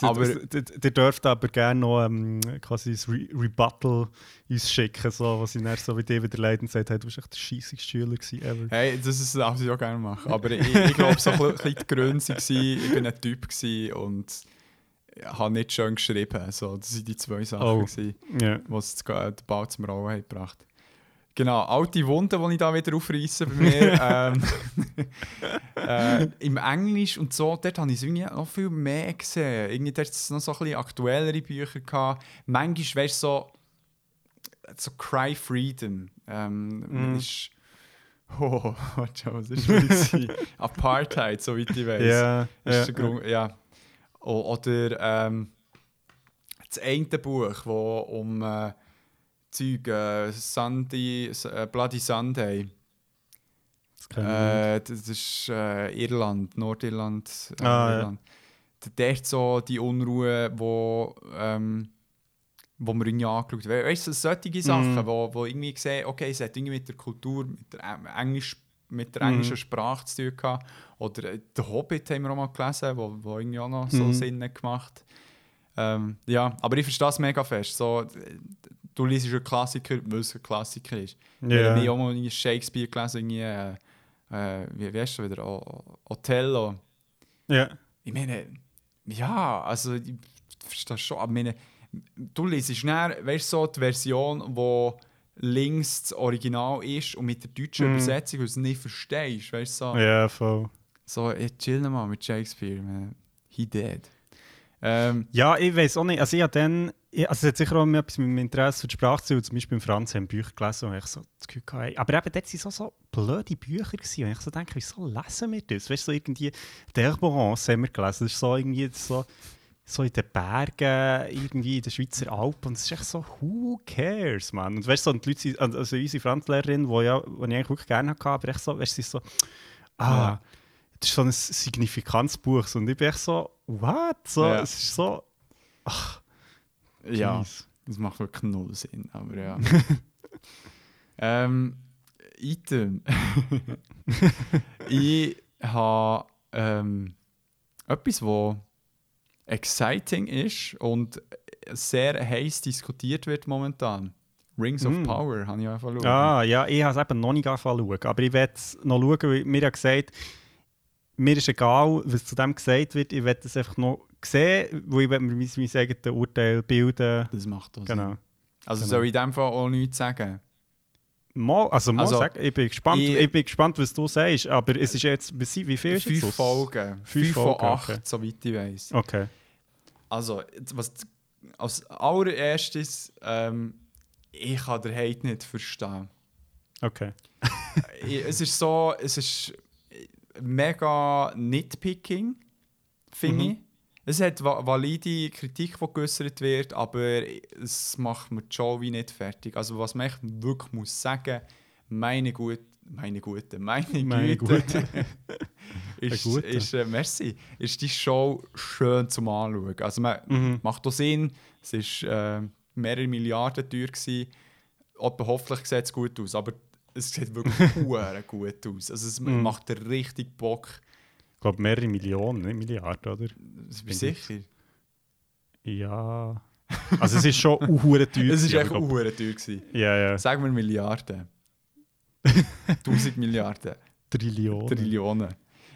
aber ihr dürft aber gerne noch ähm, quasi ein Re Rebuttal uns schicken, so, was ich dann so wie dir wieder leid und sagt, hey, du bist echt der scheissigste Schüler gewesen ever.
hey, das ist, darf ich auch gerne machen. Aber ich, ich glaube, so ein bisschen die Gründe waren, ich bin ein Typ gewesen und habe nicht schön geschrieben. So, das waren die zwei Sachen,
Oh.
gewesen,
Ja.
was das- den Ball zum Rollen hat gebracht Genau, alte Wunden, die ich da wieder aufreiße bei mir. *laughs* ähm, *laughs* äh, Im Englisch und so, dort habe ich es noch viel mehr gesehen. Irgendwie dort es noch so ein bisschen aktuellere Bücher gehabt. Manchmal, weißt du, so, so Cry Freedom. Ähm,
Mhm.
ist, *laughs* oh, warte was ist das? Apartheid, soweit ich weiß.
Ja,
Das
ja,
ist der Grund, ja. Oder ähm, das eine Buch, wo um äh, Zeug, äh, Sunday, äh, Bloody Sunday.
das.
Äh, das ist äh, Irland, Nordirland. Äh,
Ah, ja.
Irland. D- Dort so die Unruhe, wo, ähm, wo wir irgendwie angeschaut haben. Weißt du, solche Sachen,
Mhm.
wo, wo irgendwie sehen, okay, es hat irgendwie mit der Kultur, mit der, Eng- Englisch, mit der
Mhm.
englischen Sprache zu tun gehabt. Oder äh, «Der Hobbit» haben wir auch mal gelesen, wo, wo irgendwie auch noch so
Mhm.
Sinn hat gemacht ähm, Ja, aber ich verstehe es mega fest. So, du liest einen Klassiker, weil es ein Klassiker ist.
Ja.
Ich habe auch mal Shakespeare gelesen, irgendwie, äh, äh, wie, heißt du wieder? O Othello.
ja.
Ich meine, ja, also ich verstehe schon, aber ich meine, du liest schnell, weißt du, so die Version, wo links das Original ist und mit der deutschen
Mhm.
Übersetzung, weil du es nicht verstehst, weißt du, so,
ja, voll.
so ich chill mal mit Shakespeare, man. he dead. Ähm,
Ja, ich weiß auch nicht. Also ich habe dann, ich, also es hat sicher auch etwas mit meinem Interesse für die Sprache zu tun. Zum Beispiel im Franz haben Bücher gelesen und ich so das Gefühl hatte, aber eben dort waren so, so blöde Bücher gewesen. und ich so denke, wieso lesen wir das? Weißt du, so irgendwie D'Herborance haben wir gelesen. Das ist so irgendwie so, so in den Bergen, irgendwie in den Schweizer Alpen und es ist echt so, who cares, man? Und weißt du, so, und die Leute, sind- also unsere Franzlehrerin, die ja, die ich eigentlich wirklich gerne hatte, aber echt so, weißt du, so, ah,
Ja.
das ist so ein Signifikanzbuch. Und ich bin echt so, what? So,
Ja.
Es ist so,
ja, das macht wirklich null Sinn, aber ja. *laughs* ähm, Item. *laughs* ich habe ähm, etwas, was exciting ist und sehr heiß diskutiert wird momentan. Rings of
Mm.
Power habe ich einfach schauen.
Ah, ja, ich habe es eben noch nicht angefangen. Aber ich werde es noch schauen, weil mir ja gesagt mir ist egal, was zu dem gesagt wird. Ich werde es einfach noch sehen, weil ich mein, mein eigenes Urteil bilden.
Das macht auch
Genau.
Sinn. Also
Genau.
soll ich in dem Fall auch nichts sagen?
Mal, also mal
Also,
sagen, ich bin, gespannt,
ich-
ich, bin gespannt, was du sagst. Aber es ist jetzt, wie viel ist
Fünf? Folgen.
Fünf
von acht,
okay.
soweit ich weiß.
Okay.
Also, was, als allererstes, ähm, ich kann den Hate nicht verstehen.
Okay. *laughs*
Es ist so, es ist mega nitpicking, finde
Mhm.
ich. Es hat va valide Kritik, die geäußert wird, aber es macht mir die Show wie nicht fertig. Also was man echt wirklich muss sagen, meine gut, meine gute, meine,
Meine
Güte,
Gute. *laughs*
ist,
Eine gute.
ist äh, merci, ist die Show schön zum Anschauen. Also man
Mhm.
macht auch Sinn, es ist äh, mehrere Milliarden teuer gewesen. Aber hoffentlich sieht es gut aus, aber es sieht wirklich *laughs* gut aus. Also es
Mhm.
macht richtig Bock.
Ich glaube, mehrere Millionen, nicht Milliarden, oder?
Du
Bin
sicher?
Ja. Also es ist schon uhure teuer.
Es ist echt
aber ich glaub-
hure teuer gewesen.
Ja, ja.
Sagen wir Milliarden. *laughs* 1000 Milliarden.
Trillionen.
Trillionen.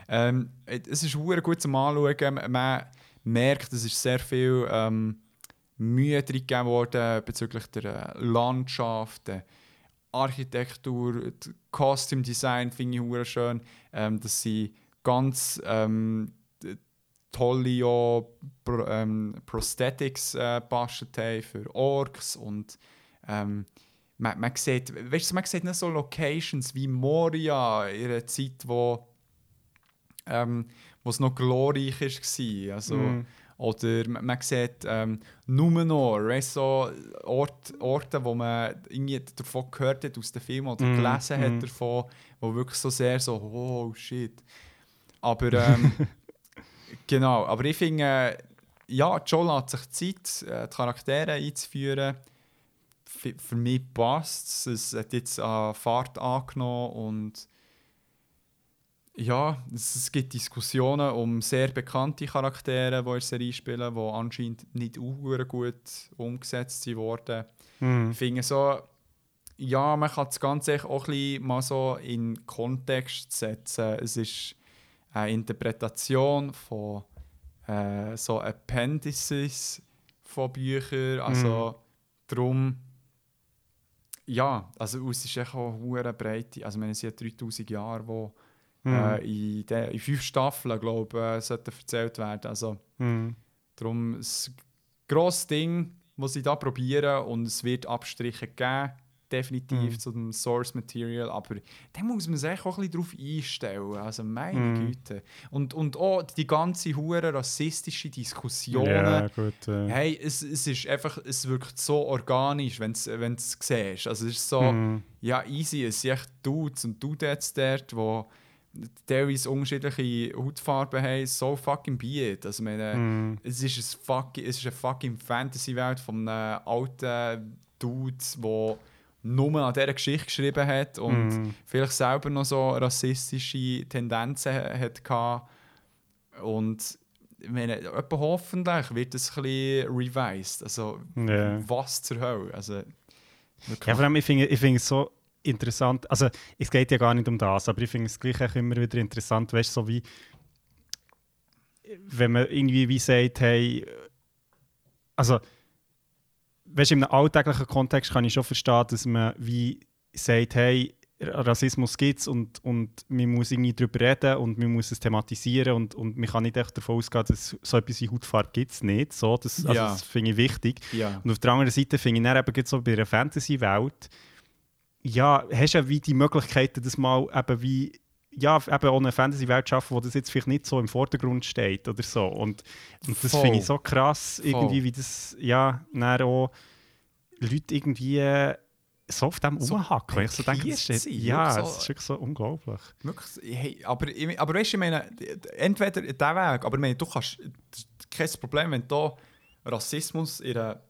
Ähm, es ist hure gut zum Anschauen. Man merkt, es ist sehr viel ähm, Mühe drin gegeben worden bezüglich der äh, Landschaft, der Architektur, das Costume Design finde ich schön, ähm, dass sie ganz ähm, tolle ja, Pro, ähm, Prosthetics äh, gebastelt haben für Orks und ähm, man, man sieht, weißt du, man sieht nicht so Locations wie Moria in einer Zeit, wo ähm, wo es noch glorreich war. Also,
Mhm.
Oder man, man sieht ähm, Numenor, weißt, so Ort, Orte, wo man irgendwie davon gehört hat aus den Filmen oder
Mhm,
gelesen hat
mhm.
davon, wo wirklich so sehr so, oh shit. Aber ähm, *laughs* genau, aber ich finde, äh, ja, Joel hat sich Zeit, äh, die Charaktere einzuführen. F für mich passt es. Es hat jetzt an Fahrt angenommen und ja, es, es gibt Diskussionen um sehr bekannte Charaktere, die in der Serie spielen, die anscheinend nicht gut umgesetzt wurden.
Mhm.
Ich finde so, ja, man kann das Ganze auch ein bisschen mal so in Kontext setzen. Es ist eine Interpretation von äh, so Appendices von Büchern. Also darum, ja, also es ist echt auch eine Breite. Also haben ja 3000 Jahre, wo
Mhm.
äh, in, de, in fünf Staffeln, glaube ich, äh, sollten erzählt werden. Also
Mhm.
Darum ein grosses Ding, das sie da probieren und es wird Abstriche geben, definitiv
Mhm.
zu dem Source Material, aber da muss man sich auch ein bisschen darauf einstellen, also meine
Mhm.
Güte. Und, und auch die ganze hure rassistische Diskussionen,
Ja, gut. Äh.
hey, es, es ist einfach, es wirkt so organisch, wenn du es siehst, also es ist so,
Mhm.
ja easy, es sind echt Dudes und Dudettes dort, wo teilweise unterschiedliche Hautfarben haben, so fucking be it. Also, meine,
Mhm.
es ist, ein fucking, es ist eine fucking Fantasy-Welt von einem alten Dude, der nur an dieser Geschichte geschrieben hat und
Mhm.
vielleicht selber noch so rassistische Tendenzen hatte. Und meine, etwa hoffentlich wird es ein bisschen revised. Also,
Ja.
was zur Hölle? Also.
Ja, vor allem, ich finde ich finde es so interessant, also es geht ja gar nicht um das, aber ich finde es gleich auch immer wieder interessant, weißt du, so wie, wenn man irgendwie wie sagt, hey, also, weißt in einem alltäglichen Kontext kann ich schon verstehen, dass man wie sagt, hey, Rassismus gibt es und, und man muss irgendwie darüber reden und man muss es thematisieren und, und man kann nicht echt davon ausgehen, dass so etwas wie Hautfarbe gibt es nicht. So, das, also,
Ja.
das finde ich wichtig.
ja.
Und auf der anderen Seite finde ich dann eben so bei einer Fantasy-Welt, ja, hast du ja wie die Möglichkeiten, das mal eben wie, ja, eben auch eine Fantasy-Welt schaffen, wo das jetzt vielleicht nicht so im Vordergrund steht oder so. Und, und das finde ich so krass, irgendwie,
Voll.
wie das, ja, dann auch Leute irgendwie so auf dem
So
rumhacken. Wenn ich so denke, das ist, ja,
so-
es ist wirklich so unglaublich.
Wirklich, hey, aber, aber weißt du, ich meine, entweder der Weg, aber ich meine, du kannst kein Problem, wenn du Rassismus in einer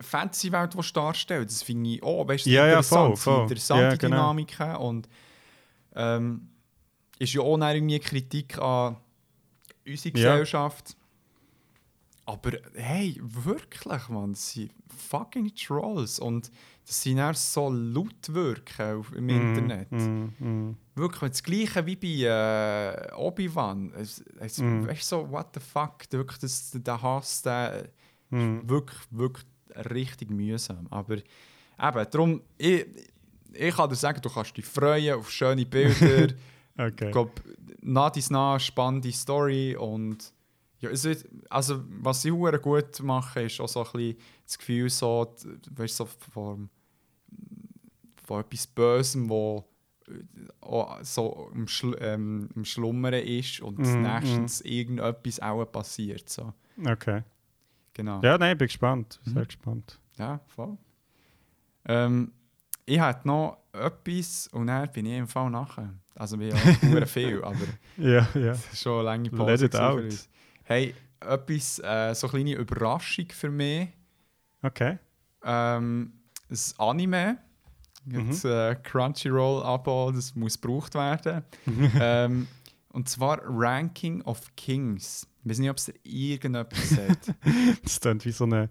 Fantasy-Welt darstellen Das finde ich auch, weißt du,
Ja, ja,
interessant,
voll, voll.
interessante
Ja, genau.
Dynamiken und ähm, ist ja auch irgendwie Kritik an unsere
Ja.
Gesellschaft. Aber hey, wirklich, man, das sind fucking Trolls und dass sie dann so laut wirken auf, im Internet.
Mm, mm,
Wirklich, das Gleiche wie bei äh, Obi-Wan. Es, es,
Mhm.
Weißt du, so, what the fuck, wirklich, das, der Hass, der
mm.
ist wirklich, wirklich richtig mühsam. Aber eben, darum, ich, ich kann dir sagen, du kannst dich freuen auf schöne Bilder. *laughs*
Okay.
Ich glaube, nah dies nah, spannende Story und ja, es wird, also was sie hure gut machen, ist auch so ein bisschen das Gefühl so, weißt, so von, von etwas Bösem, wo auch so im, Schl ähm, im Schlummern ist und
Mhm,
nächstens irgendetwas auch passiert. So.
Okay.
Genau.
Ja, nein, ich bin gespannt. Sehr
Mhm.
gespannt.
Ja, voll. Ähm, ich hätte noch etwas und dann bin ich im Fall nachher. Also wir haben *laughs* viel, aber
Ja, ja.
es ist schon eine lange
Let
Pause für
out.
Hey, etwas, äh, so eine kleine Überraschung für mich.
Okay.
Ähm, ein Anime.
Mhm.
Das äh, Crunchyroll-Abo, das muss gebraucht werden. *laughs* ähm, und zwar Ranking of Kings. Ich weiß nicht, ob es irgendetwas sagt. *laughs*
Das klingt wie so ein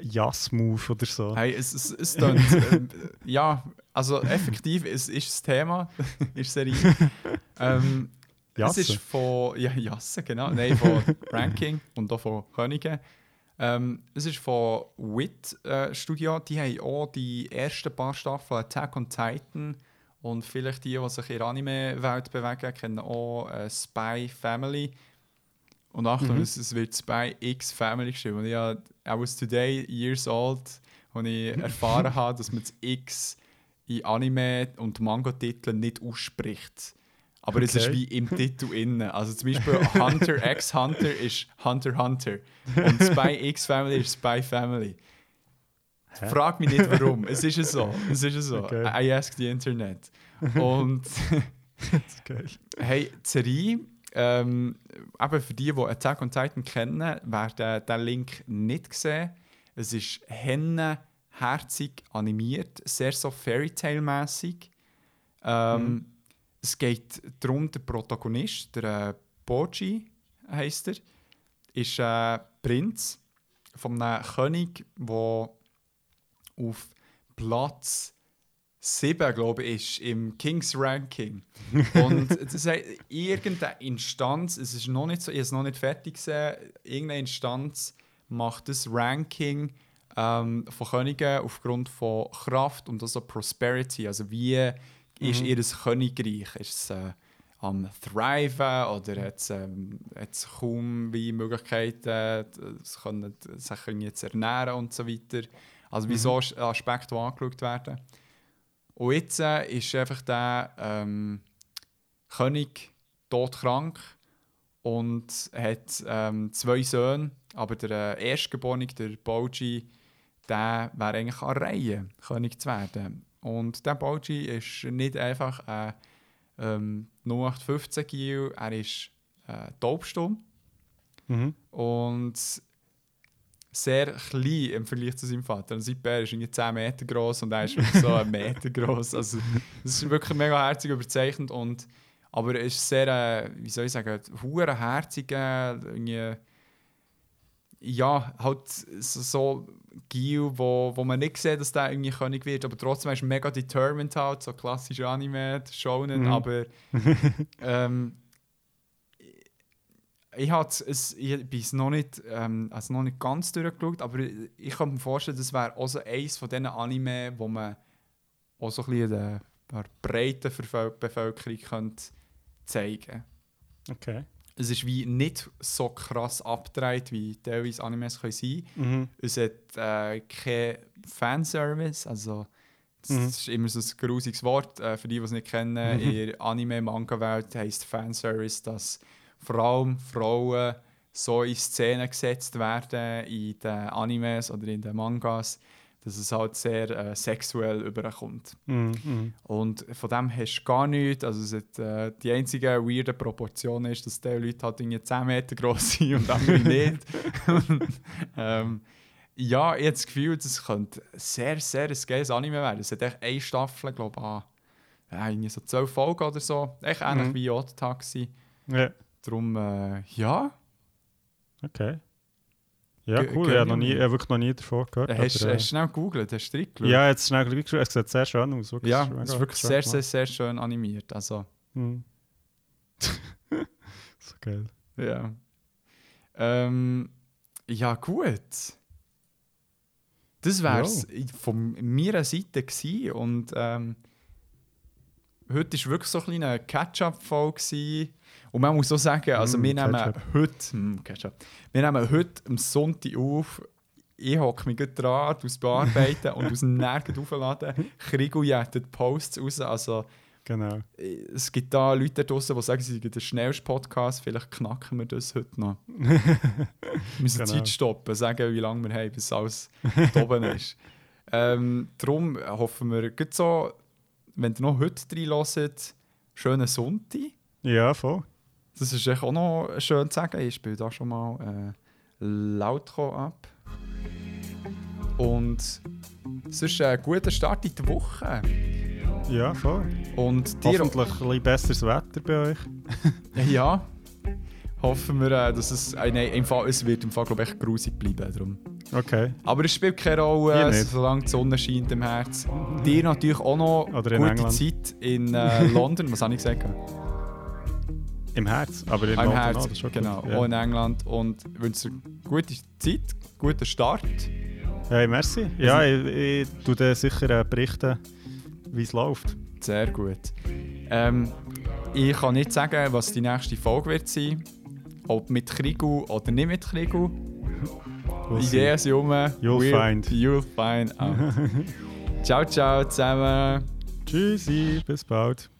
Jazz-Move oder so.
hey, es, es, es klingt, ähm, ja, also effektiv, es ist das Thema, ist Serie. *laughs* Ähm,
Jasse.
Es ist von, ja, Jasse, genau, nein, von Ranking und auch von Königen. Ähm, es ist von Wit äh, Studio, die haben auch die ersten paar Staffeln Attack on Titan und vielleicht die, die sich in der Anime-Welt bewegen, kennen auch äh, Spy Family. Und Achtung,
Mhm.
es, es wird Spy X Family geschrieben. Und ich, hab- I was today years old, und ich erfahren *laughs* habe, dass man das X in Anime- und Manga-Titeln nicht ausspricht. Aber es ist
Okay.
wie im *laughs* Titel innen. Also zum Beispiel Hunter *laughs* x Hunter ist Hunter Hunter. Und Spy X Family ist Spy Family.
Hä?
Frag mich nicht warum. es ist so. Es ist so.
Okay.
I ask the Internet. Und *laughs* hey, die Serie, ähm, eben für die, die Attack on Titan kennen, werden den Link nicht sehen. Es ist hennenherzig animiert, sehr so Fairytale-mäßig. Ähm, Es geht darum, der Protagonist, der äh, Boji heisst er, ist ein Prinz von einem König, der auf Platz 7, glaube ich, ist im Kings Ranking. *laughs* Und das heißt, irgendeine Instanz, es ist noch nicht so, ich habe es noch nicht fertig gesehen, irgendeine Instanz macht das Ranking ähm, von Königen aufgrund von Kraft und also Prosperity. Also wie ist ihr Königreich? Ist es äh, am Thriven oder hat es, ähm, kaum wie Möglichkeiten, äh, können, sich irgendwie zu ernähren und so weiter. Also wie so As- Aspekte, die angeschaut werden. Und jetzt äh, ist einfach der ähm, König todkrank und hat ähm, zwei Söhne, aber der äh, Erstgeborene, der Boji, der wäre eigentlich an Reihe, König zu werden. Und der Boji ist nicht einfach ein ähm, 0815 Gil, er ist äh, taubstumm
Mhm.
und sehr klein im Vergleich zu seinem Vater. Und sein Bär ist irgendwie 10 Meter groß und er ist wirklich so einen Meter groß. Also, das ist wirklich mega herzig überzeichnet. Und, aber er ist sehr, äh, wie soll ich sagen, hure herzig. Äh, irgendwie, ja, halt so Gil, wo, wo man nicht sieht, dass der irgendwie König wird, aber trotzdem ist mega determined halt, so klassische Anime, Shonen,
Mhm.
aber *laughs* ähm, ich, es, ich bin es noch nicht, ähm, also noch nicht ganz durchgeschaut, aber ich, ich kann mir vorstellen, das wäre auch so eines von diesen Anime, wo man auch so ein bisschen der, der breiten Bevölkerung könnte zeigen
Okay.
Es ist wie nicht so krass abgedreht, wie teilweise Animes können sein
Mhm.
Es hat äh, kein Fanservice, also das
Mhm.
ist immer so ein grusiges Wort. Äh, für die, die es nicht kennen,
Mhm.
in der Anime-Manga-Welt heisst Fanservice, dass vor allem Frauen so in Szene gesetzt werden in den Animes oder in den Mangas, dass es halt sehr äh, sexuell überkommt.
Mhm. Mhm.
Und von dem hast du gar nichts. Also es hat, äh, die einzige weirde Proportion ist, dass die Leute halt irgendwie 10 Meter groß sind und andere *laughs* nicht. *laughs* ähm, ja, ich habe das Gefühl, das könnte sehr, sehr ein geiles Anime werden. Es hat echt eine Staffel, glaube ich, an ja, irgendwie so 12 Folgen oder so. Echt ähnlich
Mhm.
wie Odd Taxi.
Ja,
Darum, äh, ja,
okay. Ja, cool. Ich habe noch nie, ich habe wirklich noch nie davon gehört.
hast, hast
aber,
du schnell gegoogelt, hast du reingeschaut?
äh, ja, jetzt schnell gleich geschaut. Es sieht sehr schön aus. Wirklich.
ja, es ist wirklich sehr, sehr, sehr schön animiert. Also,
Mhm. *laughs* so geil.
Ja. Ähm, ja, gut. Das wäre es von meiner Seite gewesen. Und ähm, heute war wirklich so ein kleiner Catch-up-Folge. Und man muss so sagen, also
Mm,
wir nehmen
Ketchup.
heute, mm, Ketchup. wir nehmen heute am Sonntag auf. Ich hocke mich gerade dran, aus Bearbeiten und aus dem Nerven aufladen. Krieg und jettet Posts raus. Also
Genau.
Es gibt da Leute draußen, die sagen, sie sind der schnellste Podcast. Vielleicht knacken wir das heute noch. *laughs* wir müssen
Genau.
Zeit stoppen, sagen, wie lange wir haben, bis alles oben ist. *laughs* Ähm, darum hoffen wir, gut so, wenn ihr noch heute reinhört, schönen Sonntag.
Ja, voll.
Das ist echt auch noch schön zu sagen. Ich spiele da schon mal äh, Lautro ab. Und es ist ein guter Start in die Woche.
Ja, voll.
Und dir,
Hoffentlich ein bisschen besseres Wetter bei euch. *laughs*
ja, hoffen wir, äh, dass es, äh, nein, im Fall, es wird im Fall, glaube ich, echt grusig bleiben. Darum.
Okay.
Aber es spielt keine Rolle, äh, solange die Sonne scheint im Herz. Dir natürlich auch noch
Oder
gute
England.
Zeit in äh, *laughs* London. Was habe ich gesagt?
Im Herz, aber im
Ah, Im
auch,
Herz,
ist schon
genau.
gut.
Auch
Ja.
in England. Und wünsche dir gute Zeit, guten Start.
Hey, merci. Ja, ich, ich tue dir sicher äh, berichten, wie es läuft.
Sehr gut. Ähm, ich kann nicht sagen, was die nächste Folge wird sein. Ob mit Krigu oder nicht mit Krigu. Die. Ideen sind rum.
You'll
We'll-
find.
You'll find out. *laughs* ciao, ciao zusammen.
Tschüssi, bis bald.